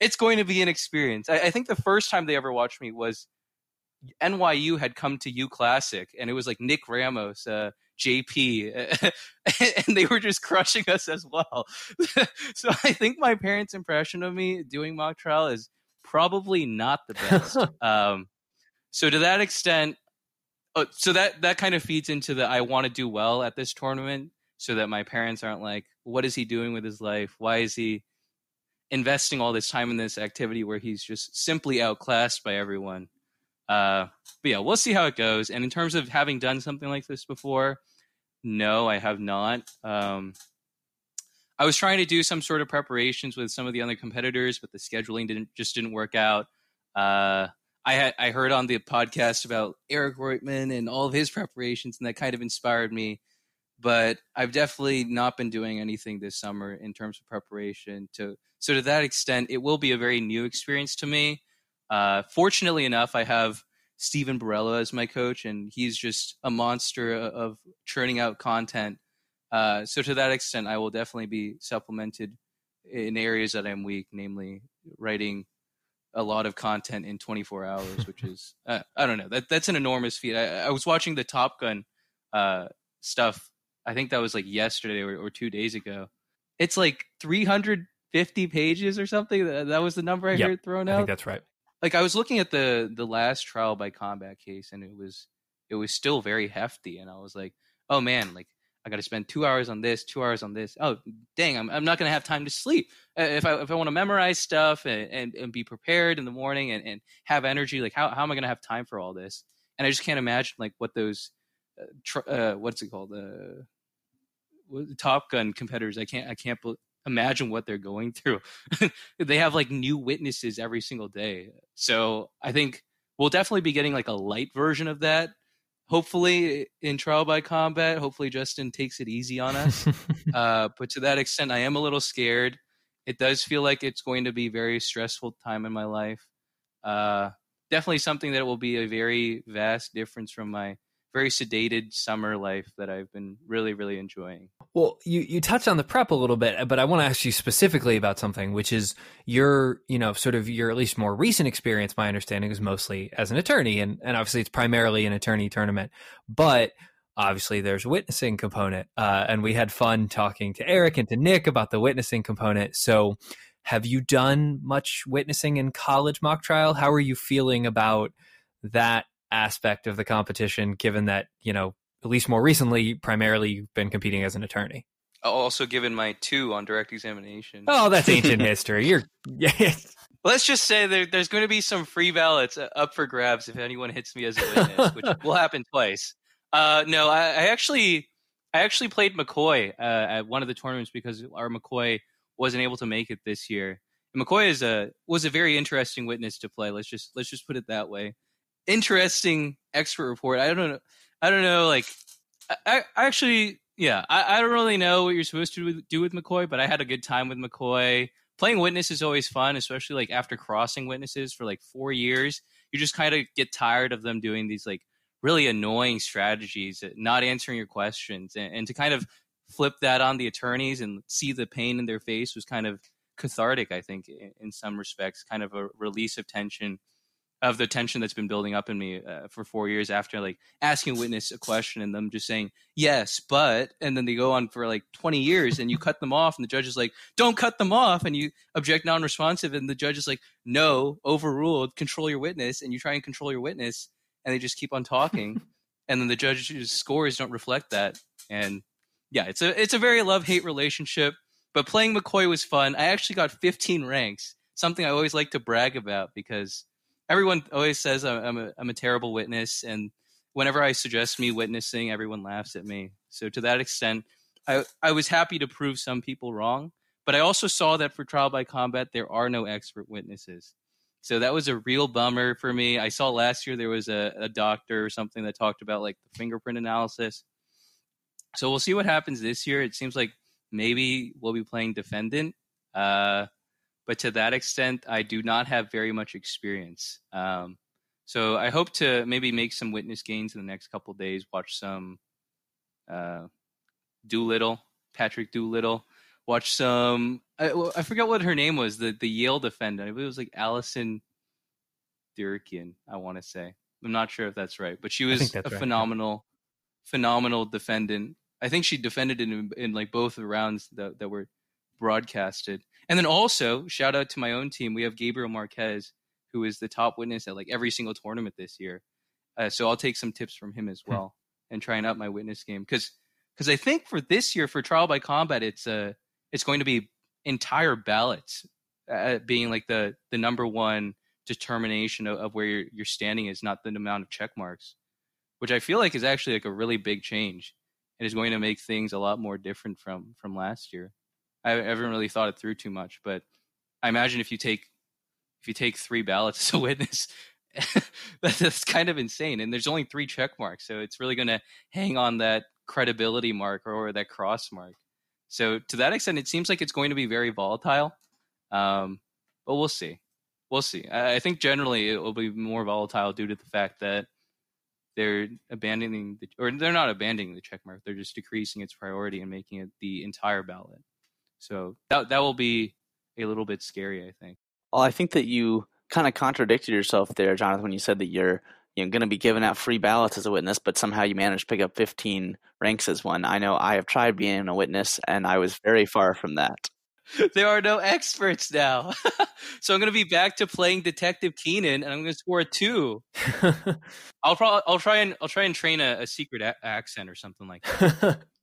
S4: it's going to be an experience. I, I think the first time they ever watched me was NYU had come to U Classic, and it was like Nick Ramos, uh, JP, and they were just crushing us as well. so I think my parents' impression of me doing mock trial is probably not the best. um, so to that extent, oh, so that that kind of feeds into the I want to do well at this tournament, so that my parents aren't like, "What is he doing with his life? Why is he investing all this time in this activity where he's just simply outclassed by everyone?" Uh, but yeah, we'll see how it goes. And in terms of having done something like this before, no, I have not. Um, I was trying to do some sort of preparations with some of the other competitors, but the scheduling didn't just didn't work out. Uh, I had I heard on the podcast about Eric Reutemann and all of his preparations, and that kind of inspired me. But I've definitely not been doing anything this summer in terms of preparation. To so to that extent, it will be a very new experience to me. Uh, fortunately enough, I have Steven Barella as my coach, and he's just a monster of churning out content. Uh, so to that extent, I will definitely be supplemented in areas that I'm weak, namely writing a lot of content in 24 hours, which is uh, I don't know that that's an enormous feat. I, I was watching the Top Gun uh, stuff. I think that was like yesterday or, or, two days ago. It's like 350 pages or something. That, that was the number I yep, heard thrown out.
S1: I think that's right.
S4: Like I was looking at the the last trial by combat case, and it was it was still very hefty, and I was like, oh man, like I got to spend two hours on this, two hours on this. Oh, dang, I'm, I'm not going to have time to sleep. Uh, if I, if I want to memorize stuff and, and, and, be prepared in the morning and, and have energy, like how, how am I going to have time for all this? And I just can't imagine like what those, uh, tr- uh, what's it called? Uh, Top Gun competitors. I can't, I can't imagine what they're going through. they have like new witnesses every single day. So I think we'll definitely be getting like a light version of that hopefully in trial by combat hopefully justin takes it easy on us uh, but to that extent i am a little scared it does feel like it's going to be a very stressful time in my life uh, definitely something that will be a very vast difference from my very sedated summer life that I've been really, really enjoying.
S1: Well, you, you touched on the prep a little bit, but I want to ask you specifically about something, which is your, you know, sort of your at least more recent experience. My understanding is mostly as an attorney, and, and obviously it's primarily an attorney tournament, but obviously there's a witnessing component. Uh, and we had fun talking to Eric and to Nick about the witnessing component. So, have you done much witnessing in college mock trial? How are you feeling about that aspect of the competition, given that, you know, at least more recently, primarily you've been competing as an attorney?
S4: Also, given my two on direct examination.
S1: Oh, that's ancient history. You're.
S4: Let's just say there, there's going to be some free ballots uh, up for grabs if anyone hits me as a witness, which will happen twice. Uh, no, I, I, actually, I actually played McCoy uh, at one of the tournaments because our McCoy wasn't able to make it this year. And McCoy is a was a very interesting witness to play. Let's just let's just put it that way interesting expert report. I don't know. I don't know. Like, I, I actually, yeah, I, I don't really know what you're supposed to do with McCoy, but I had a good time with McCoy. Playing witness is always fun, especially like after crossing witnesses for like four years. You just kind of get tired of them doing these like really annoying strategies, uh, not answering your questions, and, and to kind of flip that on the attorneys and see the pain in their face was kind of cathartic. I think in, in some respects, kind of a release of tension of the tension that's been building up in me uh, for four years after like asking a witness a question and them just saying yes but and then they go on for like 20 years and you cut them off and the judge is like don't cut them off and you object non-responsive and the judge is like no overruled control your witness and you try and control your witness and they just keep on talking and then the judge's scores don't reflect that and yeah, it's a it's a very love hate relationship. But playing McCoy was fun. I actually got 15 ranks, something I always like to brag about because everyone always says I'm a, I'm a terrible witness, and whenever I suggest me witnessing, everyone laughs at me. So to that extent, I I was happy to prove some people wrong. But I also saw that for trial by combat, there are no expert witnesses. So that was a real bummer for me. I saw last year there was a, a doctor or something that talked about like the fingerprint analysis. So we'll see what happens this year. It seems like maybe we'll be playing defendant. Uh, but to that extent, I do not have very much experience. Um, so I hope to maybe make some witness gains in the next couple days. Watch some uh, Doolittle, Patrick Doolittle. Watch some. I, I forget what her name was. The the Yale defendant. It was like Allison Durkian. I want to say. I'm not sure if that's right, but she was a right, phenomenal, yeah. phenomenal defendant. I think she defended in, in like both the rounds that, that were broadcasted. And then also shout out to my own team. We have Gabriel Marquez, who is the top witness at like every single tournament this year. Uh, so I'll take some tips from him as hmm. well and try and up my witness game because because I think for this year for trial by combat it's uh it's going to be entire ballots uh, being like the the number one determination of, of where your, your standing is, not the amount of check marks, which I feel like is actually like a really big change and is going to make things a lot more different from from last year. I haven't really thought it through too much, but I imagine if you take if you take three ballots as a witness, that's kind of insane. And there's only three check marks, so it's really going to hang on that credibility mark or that cross mark. So to that extent, it seems like it's going to be very volatile. Um, but we'll see. We'll see. I, I think generally it will be more volatile due to the fact that they're abandoning the, or they're not abandoning the check mark. They're just decreasing its priority and making it the entire ballot. So that that will be a little bit scary, I think.
S2: Well, I think that you kind of contradicted yourself there, Jonathan, when you said that you're you know going to be giving out free ballots as a witness, but somehow you managed to pick up 15 ranks as one. I know I have tried being a witness, and I was very far from that.
S4: there are no experts now. so I'm going to be back to playing Detective Keenan, and I'm going to score a two. I'll probably I'll try and I'll try and train a, a secret a- accent or something like that.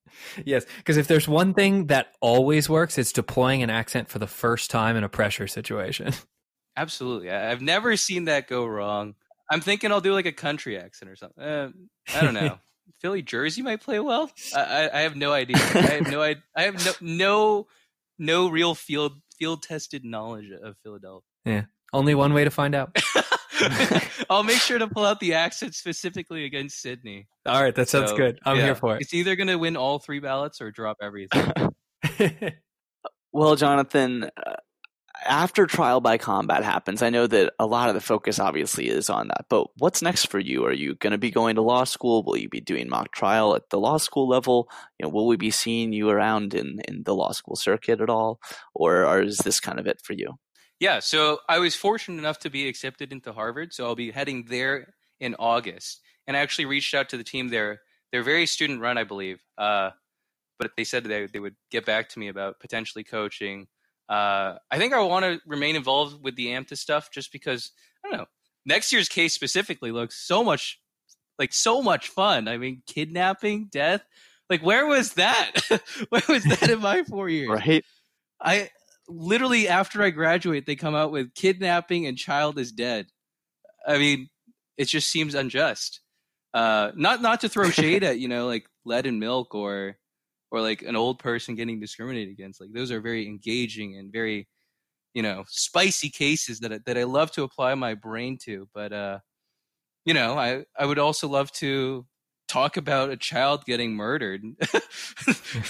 S1: yes, because if there's one thing that always works, it's deploying an accent for the first time in a pressure situation.
S4: Absolutely, I've never seen that go wrong. I'm thinking I'll do like a country accent or something. Uh, I don't know. Philly Jersey might play well. I, I, I, have no idea. I have no I, I have no no no real field field tested knowledge of Philadelphia.
S1: Yeah, only one way to find out.
S4: I'll make sure to pull out the accent specifically against Sydney.
S1: All right, that sounds so, good. I'm yeah, here for it.
S4: It's either going to win all three ballots or drop everything.
S2: well, Jonathan, uh, after trial by combat happens, I know that a lot of the focus obviously is on that. But what's next for you? Are you going to be going to law school? Will you be doing mock trial at the law school level? You know, will we be seeing you around in in the law school circuit at all, or, or is this kind of it for you?
S4: Yeah, so I was fortunate enough to be accepted into Harvard, so I'll be heading there in August. And I actually reached out to the team there. They're very student run, I believe. Uh, but they said they they would get back to me about potentially coaching uh, I think I want to remain involved with the AMTA stuff just because I don't know. Next year's case specifically looks so much like so much fun. I mean, kidnapping, death. Like, where was that? where was that in my four years?
S2: Right.
S4: I literally after I graduate, they come out with kidnapping and child is dead. I mean, it just seems unjust. Uh, not not to throw shade at you know like lead and milk or or like an old person getting discriminated against. Like those are very engaging and very, you know, spicy cases that I, that I love to apply my brain to. But uh, you know, I I would also love to talk about a child getting murdered.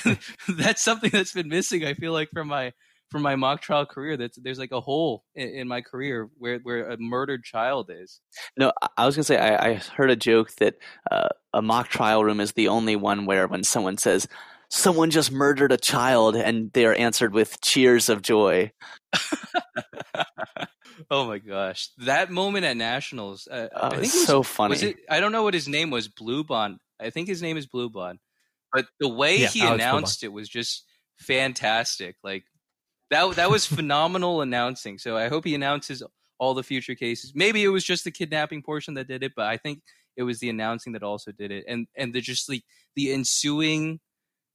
S4: that's something that's been missing. I feel like from my from my mock trial career that there's like a hole in, in, my career where where a murdered child is
S2: no i was gonna say i, I heard a joke that uh, a mock trial room is the only one where when someone says someone just murdered a child and they're answered with cheers of joy.
S4: oh my gosh. That moment at Nationals. Uh,
S2: oh, I think it was so funny.
S4: Was it, I don't know what his name was, Bluebond. I think his name is Bluebond. But the way yeah, he Alex announced it was just fantastic. Like that that was phenomenal announcing. So I hope he announces all the future cases. Maybe it was just the kidnapping portion that did it, but I think it was the announcing that also did it. And and the just like the ensuing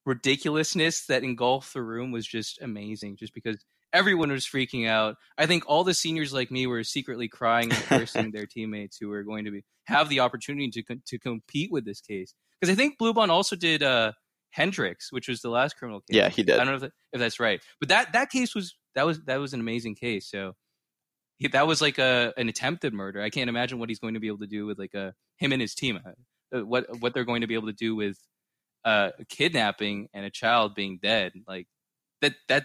S4: ridiculousness that engulfed the room was just amazing. Just because everyone was freaking out. I think all the seniors like me were secretly crying and cursing their teammates who were going to be have the opportunity to to compete with this case. Because I think Bluebond also did uh, Hendrix, which was the last criminal case.
S2: Yeah, he did.
S4: I don't know if, that, if that's right, but that that case was that was that was an amazing case. So he, that was like a an attempted murder. I can't imagine what he's going to be able to do with like a him and his team. Uh, what what they're going to be able to do with uh, kidnapping and a child being dead. Like that that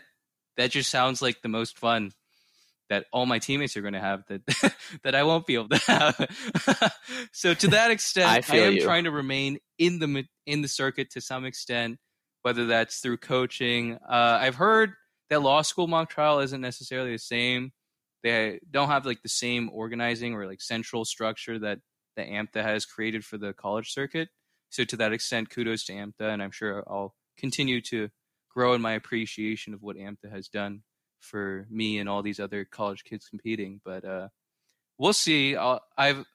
S4: that just sounds like the most fun that all my teammates are going to have that that I won't be able to have. so to that extent, I, I am you. trying to remain in the in the circuit to some extent, whether that's through coaching. Uh, I've heard that law school mock trial isn't necessarily the same. They don't have like the same organizing or like central structure that the AMTA has created for the college circuit. So to that extent, kudos to AMTA, and I'm sure I'll continue to grow in my appreciation of what AMTA has done for me and all these other college kids competing. But uh, we'll see. I'll, I've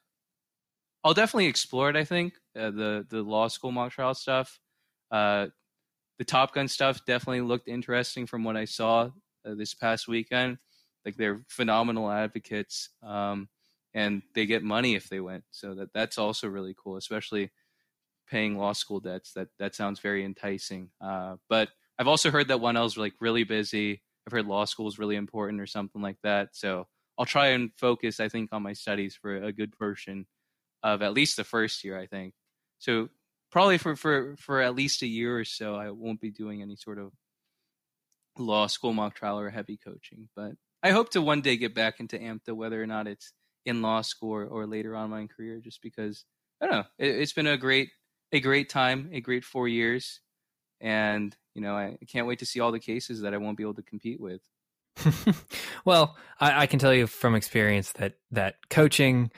S4: I'll definitely explore it. I think uh, the the law school mock trial stuff, uh, the Top Gun stuff definitely looked interesting from what I saw uh, this past weekend. Like they're phenomenal advocates, um, and they get money if they win. So that that's also really cool, especially paying law school debts. That that sounds very enticing. Uh, but I've also heard that 1L is like really busy. I've heard law school is really important or something like that. So I'll try and focus, I think, on my studies for a good portion of at least the first year. I think so. Probably for for for at least a year or so, I won't be doing any sort of law school mock trial or heavy coaching. But I hope to one day get back into AMTA, whether or not it's in law school or, or later on in my career, just because I don't know. It, it's been a great a great time, a great four years, and you know I can't wait to see all the cases that I won't be able to compete with.
S1: well, I, I, can tell you from experience that that coaching,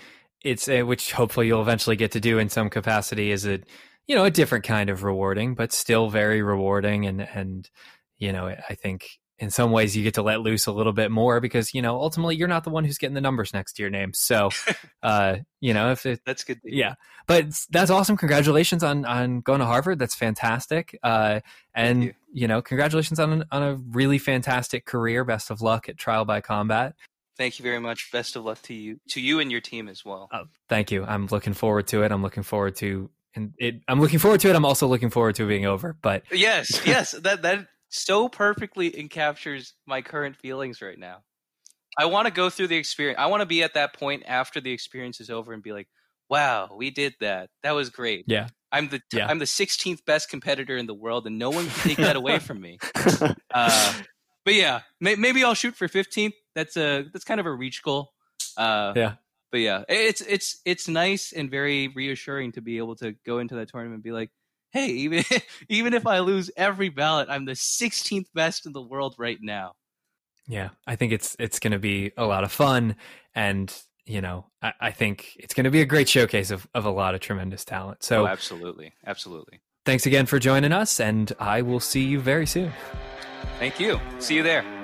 S1: it's a, which hopefully you'll eventually get to do in some capacity, is a you know a different kind of rewarding, but still very rewarding, and and you know I think in some ways you get to let loose a little bit more because you know ultimately you're not the one who's getting the numbers next to your name. So uh you know if it
S4: that's good
S1: yeah. But that's awesome. Congratulations on on going to harvard. That's fantastic. Uh and you. you. know congratulations on on a really fantastic career. Best of luck at trial by combat.
S4: Thank you very much. Best of luck to you to you and your team as well.
S1: Oh, thank you. I'm looking forward to it. I'm looking forward to and it, I'm looking forward to it. I'm also looking forward to being over. But
S4: yes, yes, that that so perfectly encaptures my current feelings right now. I want to go through the experience. I want to be at that point after the experience is over and be like, "Wow, we did that. That was great."
S1: Yeah.
S4: I'm the yeah. I'm the 16th best competitor in the world, and no one can take that away from me. Uh, but yeah, may, maybe I'll shoot for 15th. That's a that's kind of a reach goal. Uh,
S1: yeah.
S4: But yeah, it's it's it's nice and very reassuring to be able to go into that tournament and be like, hey, even even if I lose every ballot, I'm the 16th best in the world right now.
S1: Yeah, I think it's it's going to be a lot of fun, and you know, I, I think it's going to be a great showcase of of a lot of tremendous talent. So,
S4: oh, absolutely, absolutely.
S1: Thanks again for joining us, and I will see you very soon.
S4: Thank you. See you there.